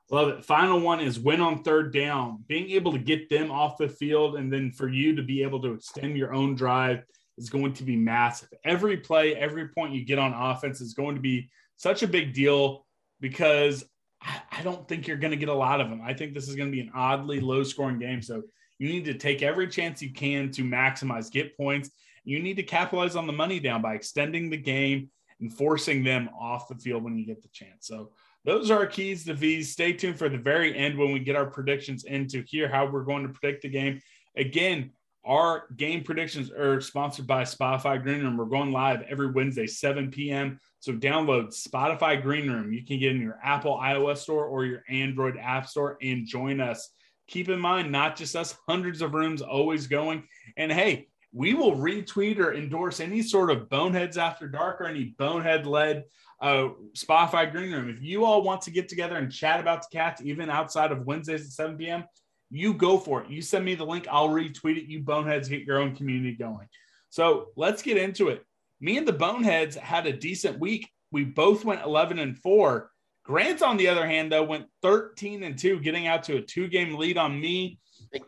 Love it. Final one is win on third down. Being able to get them off the field and then for you to be able to extend your own drive is going to be massive. Every play, every point you get on offense is going to be such a big deal because I don't think you're going to get a lot of them. I think this is going to be an oddly low scoring game. So you need to take every chance you can to maximize, get points. You need to capitalize on the money down by extending the game and forcing them off the field when you get the chance. So those are our keys to V's. Stay tuned for the very end when we get our predictions in to hear how we're going to predict the game. Again, our game predictions are sponsored by Spotify Green Room. We're going live every Wednesday, 7 p.m. So download Spotify Green Room. You can get in your Apple iOS store or your Android App Store and join us. Keep in mind, not just us, hundreds of rooms always going. And hey, we will retweet or endorse any sort of Boneheads After Dark or any Bonehead led uh, Spotify Green Room. If you all want to get together and chat about the cats, even outside of Wednesdays at 7 p.m., you go for it. You send me the link, I'll retweet it. You boneheads get your own community going. So let's get into it. Me and the boneheads had a decent week. We both went 11 and 4. Grant, on the other hand, though, went 13 and 2, getting out to a two game lead on me.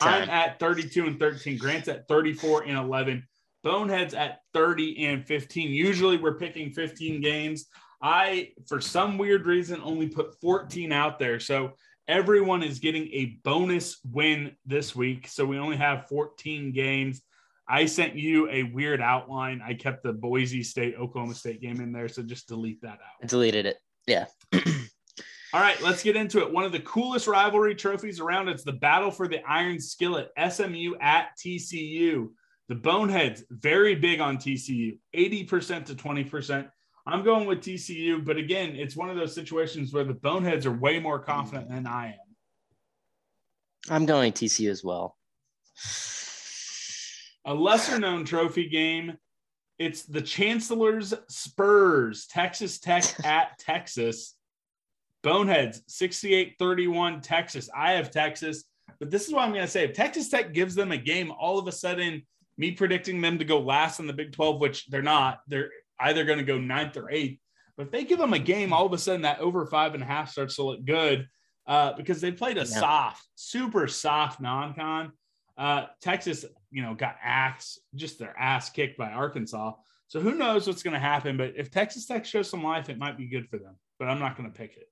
I'm at 32 and 13. Grant's at 34 and 11. Boneheads at 30 and 15. Usually we're picking 15 games. I, for some weird reason, only put 14 out there. So everyone is getting a bonus win this week. So we only have 14 games. I sent you a weird outline. I kept the Boise State Oklahoma State game in there. So just delete that out. I deleted it. Yeah. All right, let's get into it. One of the coolest rivalry trophies around. It's the battle for the Iron Skillet, SMU at TCU. The Boneheads, very big on TCU, 80% to 20%. I'm going with TCU, but again, it's one of those situations where the Boneheads are way more confident mm. than I am. I'm going TCU as well. A lesser known trophy game. It's the Chancellor's Spurs, Texas Tech at Texas. Boneheads, 68 31, Texas. I have Texas, but this is what I'm going to say. If Texas Tech gives them a game, all of a sudden, me predicting them to go last in the Big 12, which they're not, they're either going to go ninth or eighth. But if they give them a game, all of a sudden that over five and a half starts to look good uh, because they played a yeah. soft, super soft non-con. Uh, Texas, you know, got axe just their ass kicked by Arkansas. So who knows what's going to happen? But if Texas Tech shows some life, it might be good for them. But I'm not going to pick it.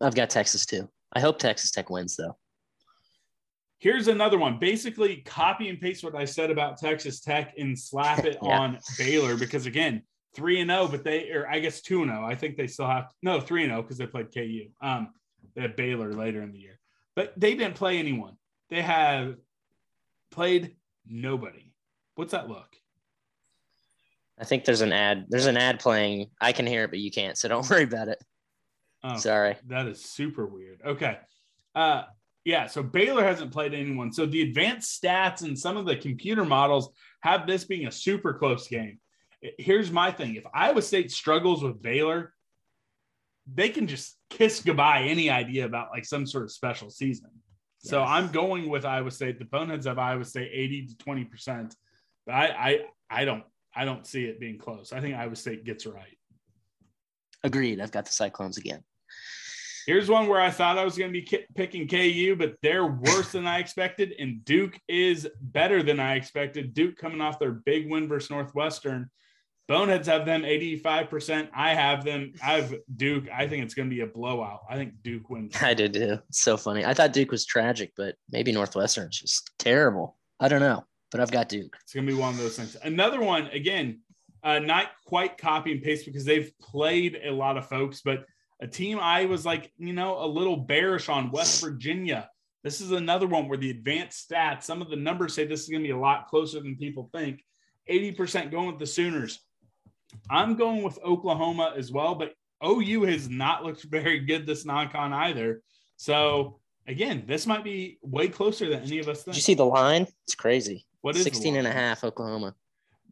I've got Texas too. I hope Texas Tech wins though. Here's another one. Basically, copy and paste what I said about Texas Tech and slap it yeah. on Baylor because, again, three and zero, but they or I guess two and zero. I think they still have no three and zero because they played KU. Um, they had Baylor later in the year, but they didn't play anyone. They have played nobody. What's that look? I think there's an ad. There's an ad playing. I can hear it, but you can't. So don't worry about it. Oh, Sorry. That is super weird. Okay. Uh, yeah. So Baylor hasn't played anyone. So the advanced stats and some of the computer models have this being a super close game. Here's my thing if Iowa State struggles with Baylor, they can just kiss goodbye any idea about like some sort of special season. So I'm going with Iowa State. The boneheads of Iowa State 80 to 20 percent. But I, I I don't I don't see it being close. I think Iowa State gets right. Agreed. I've got the Cyclones again. Here's one where I thought I was going to be ki- picking KU, but they're worse than I expected, and Duke is better than I expected. Duke coming off their big win versus Northwestern. Boneheads have them 85%. I have them. I have Duke. I think it's going to be a blowout. I think Duke wins. I did too. It's so funny. I thought Duke was tragic, but maybe Northwestern's just terrible. I don't know, but I've got Duke. It's going to be one of those things. Another one, again, uh, not quite copy and paste because they've played a lot of folks, but a team I was like, you know, a little bearish on West Virginia. This is another one where the advanced stats, some of the numbers say this is going to be a lot closer than people think. 80% going with the Sooners. I'm going with Oklahoma as well, but OU has not looked very good this non con either. So, again, this might be way closer than any of us think. Did you see the line? It's crazy. What is the 16 and a half Oklahoma.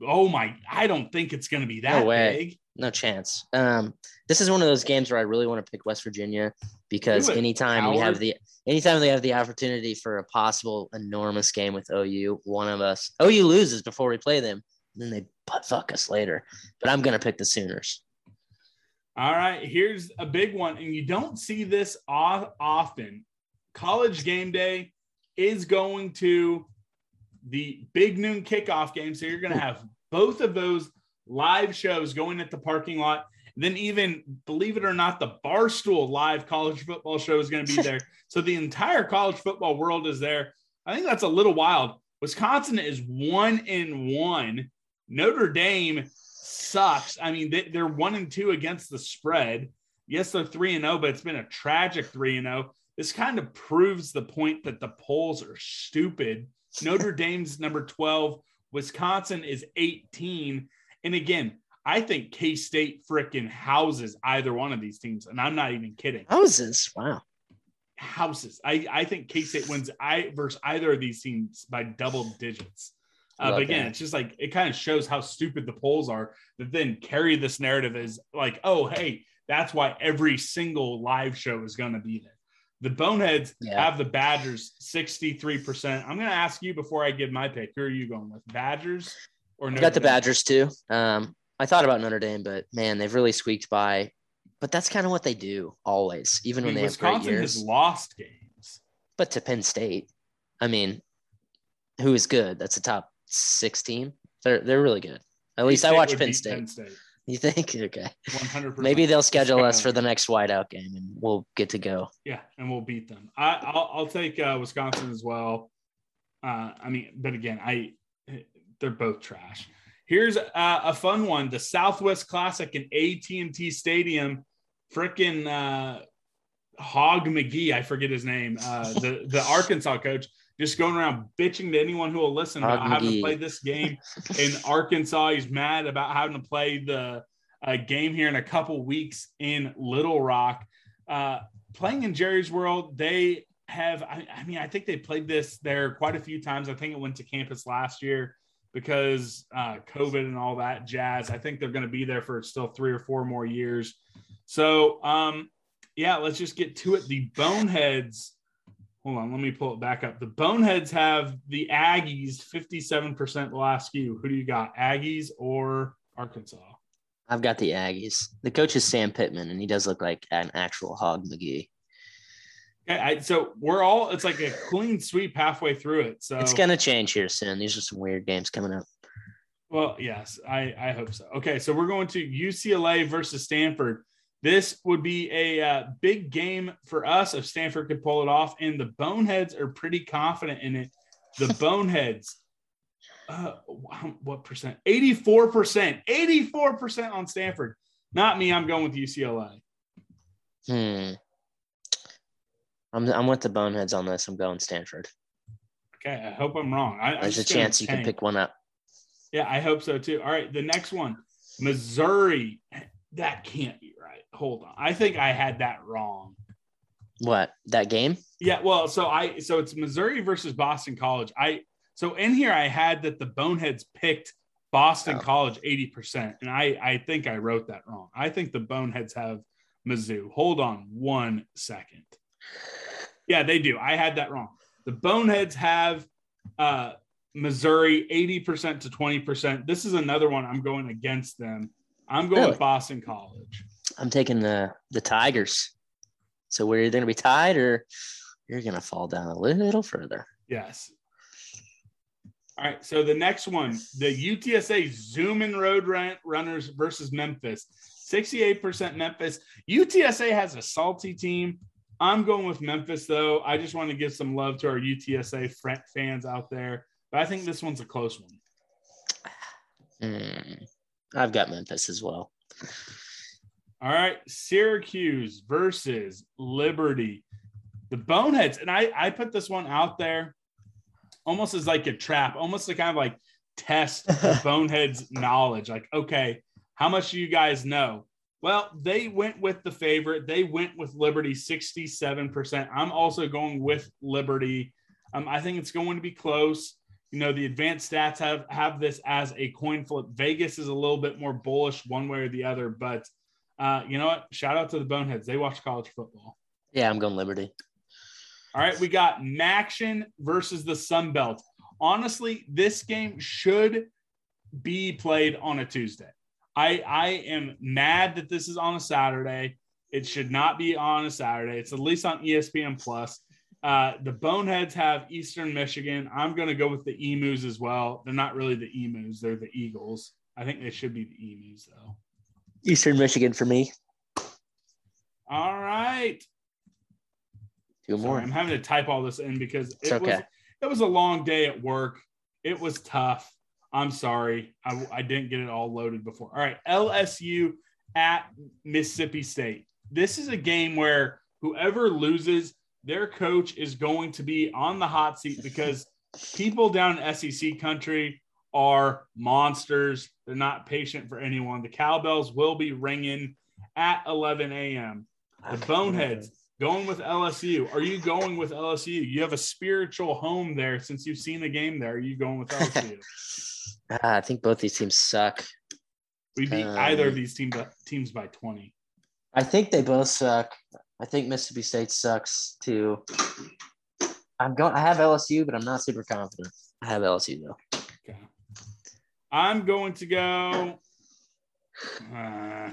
Oh my! I don't think it's going to be that No way. big. No chance. Um, this is one of those games where I really want to pick West Virginia because anytime we have the anytime they have the opportunity for a possible enormous game with OU, one of us OU loses before we play them, then they butt fuck us later. But I'm gonna pick the Sooners. All right, here's a big one, and you don't see this often. College game day is going to the big noon kickoff game, so you're going to have both of those live shows going at the parking lot. Then, even believe it or not, the Barstool live college football show is going to be there. so the entire college football world is there. I think that's a little wild. Wisconsin is one in one. Notre Dame sucks. I mean, they, they're one and two against the spread. Yes, they're three and zero, but it's been a tragic three and zero. This kind of proves the point that the polls are stupid. Notre Dame's number twelve. Wisconsin is eighteen. And again, I think K State freaking houses either one of these teams, and I'm not even kidding. Houses. Wow. Houses. I I think K State wins I versus either of these teams by double digits. Uh, but again, that. it's just like it kind of shows how stupid the polls are that then carry this narrative as like, oh, hey, that's why every single live show is going to be there. The Boneheads Yeah. have the Badgers 63%. I'm going to ask you before I give my pick. Who are you going with? Badgers or I Notre got the Dame? Badgers too. Um, I thought about Notre Dame, but man, they've really squeaked by. But that's kind of what they do always, I even mean, when they have great Wisconsin years. has lost games. but to Penn State, I mean, who is good? That's a top six team. They're they're really good. At least I K-State watch Penn State. Penn State. You think? Okay. 100%. Maybe they'll schedule us for the next whiteout game, and we'll get to go. Yeah, and we'll beat them. I, I'll, I'll take uh, Wisconsin as well. Uh, I mean, but again, I they're both trash. Here's uh, a fun one: the Southwest Classic in AT and T Stadium. Frickin' uh, Hog McGee, I forget his name. Uh, the the Arkansas coach just going around bitching to anyone who will listen about Hog having to play this game in Arkansas. He's mad about having to play the uh, game here in a couple weeks in Little Rock. Uh, playing in Jerry's World, they have, I, I mean, I think they played this there quite a few times. I think it went to campus last year because uh, COVID and all that jazz. I think they're going to be there for still three or four more years. So, um, yeah, let's just get to it. The Boneheads, hold on, let me pull it back up. The Boneheads have the Aggies 57% will ask you, who do you got, Aggies or Arkansas? I've got the Aggies. The coach is Sam Pittman, and he does look like an actual Hog McGee. Okay, I, so we're all, it's like a clean sweep halfway through it. So It's gonna change here soon. These are some weird games coming up. Well, yes, I, I hope so. Okay, so we're going to UCLA versus Stanford. This would be a uh, big game for us if Stanford could pull it off, and the Boneheads are pretty confident in it. The Boneheads Uh, what percent? 84%. 84% on Stanford. Not me. I'm going with UCLA. Hmm. I'm I'm with the boneheads on this. I'm going Stanford. Okay. I hope I'm wrong. I, I'm There's a chance you can pick one up. Yeah, I hope so too. All right. The next one Missouri. That can't be right. Hold on. I think I had that wrong. What that game? Yeah, well, so I so it's Missouri versus Boston College. I so in here I had that the Boneheads picked Boston Oh. College 80%, and I I think I wrote that wrong. I think the Boneheads have Mizzou. Hold on one second. Yeah, they do. I had that wrong. The Boneheads have uh Missouri 80% to 20%. This is another one I'm going against them. I'm going Really? Boston College. I'm taking the the Tigers. So we're either gonna be tied or you're gonna fall down a little further. Yes. All right. So the next one, the UTSA Zoom and Road Run- Runners versus Memphis. 68% Memphis. UTSA has a salty team. I'm going with Memphis, though. I just want to give some love to our UTSA fans out there. But I think this one's a close one. Hmm. I've got Memphis as well. All right. Syracuse versus Liberty. The Boneheads. And I, I put this one out there almost as like a trap, almost to kind of like test the Boneheads' knowledge. Like, okay, how much do you guys know? Well, they went with the favorite. They went with Liberty 67%. I'm also going with Liberty. Um, I think it's going to be close. You know, the advanced stats have have this as a coin flip. Vegas is a little bit more bullish one way or the other, but uh, you know what? Shout out to the Boneheads. They watch college football. Yeah, I'm going Liberty. All right, we got MACtion versus the Sun Belt. Honestly, this game should be played on a Tuesday. I I am mad that this is on a Saturday. It should not be on a Saturday. It's at least on ESPN Plus. Uh, the Boneheads have Eastern Michigan. I'm going to go with the Emus as well. They're not really the Emus; they're the Eagles. I think they should be the Emus though. Eastern Michigan for me. All right. Two Sorry, more. I'm having to type all this in because it It's was it was a long day at work. It was tough. I'm sorry. I, I didn't get it all loaded before. All right, LSU at Mississippi State. This is a game where whoever loses, their coach is going to be on the hot seat because people down in SEC country are monsters. They're not patient for anyone. The cowbells will be ringing at 11 a.m. The Boneheads going with LSU. Are you going with LSU? You have a spiritual home there since you've seen the game there. Are you going with LSU? Ah, I think both these teams suck. We beat Um, either of these team, teams by 20. I think they both suck. I think Mississippi State sucks too. I'm going. I have LSU, but I'm not super confident. I have LSU though. Okay. I'm going to go. Uh,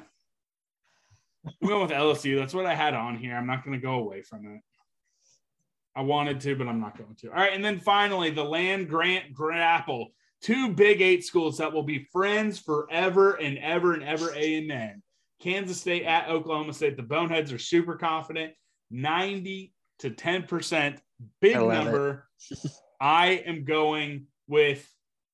I'm going with LSU. That's what I had on here. I'm not going to go away from it. I wanted to, but I'm not going to. All right. And then finally, the land grant grapple. Two big eight schools that will be friends forever and ever and ever. Amen. Kansas State at Oklahoma State. The Boneheads are super confident. 90 to 10%. Big I number. I am going with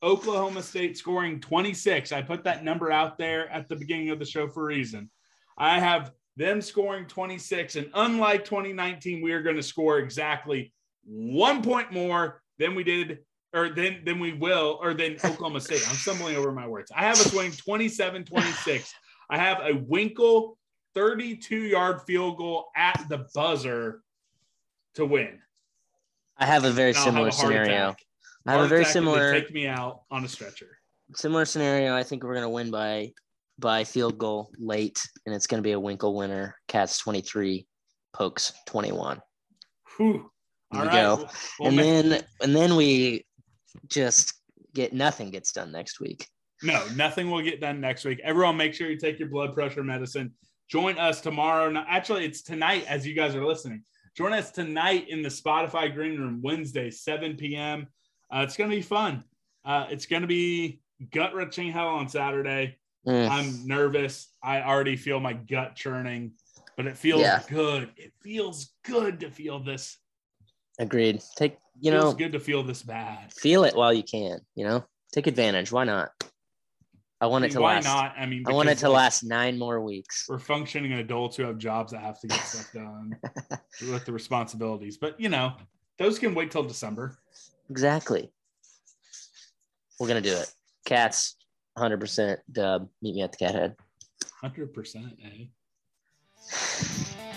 Oklahoma State scoring 26. I put that number out there at the beginning of the show for a reason. I have them scoring 26. And unlike 2019, we are going to score exactly one point more than we did, or than, than we will, or than Oklahoma State. I'm stumbling over my words. I have us winning 27 26. I have a Winkle 32 yard field goal at the buzzer to win. I have a very similar a heart scenario. attack. I have a very attack and they similar Take me out on a stretcher. similar scenario. I think we're gonna win by by field goal late, and it's gonna be a Winkle winner. Cats 23, Pokes 21. Whew. There All you right. go. We'll- and then and then we just get nothing gets done next week. no, nothing will get done next week. Everyone, make sure you take your blood pressure medicine. Join us tomorrow. Actually, it's tonight as you guys are listening. Join us tonight in the Spotify Green Room, Wednesday, 7 p.m. Uh, it's going to be fun. Uh, it's going to be gut wrenching hell on Saturday. Mm. I'm nervous. I already feel my gut churning, but it feels Yeah. good. It feels good to feel this. Agreed. Take you know good to feel this bad. feel it while you can. You know. Take advantage. Why not? I want I it to why last. not? I mean, I want it to like, last nine more weeks. We're functioning adults who have jobs that have to get stuff done with the responsibilities. But you know, those can wait till December. Exactly. We're gonna do it. Cats, 100% dub. Meet me at the Cathead. Hundred percent, eh?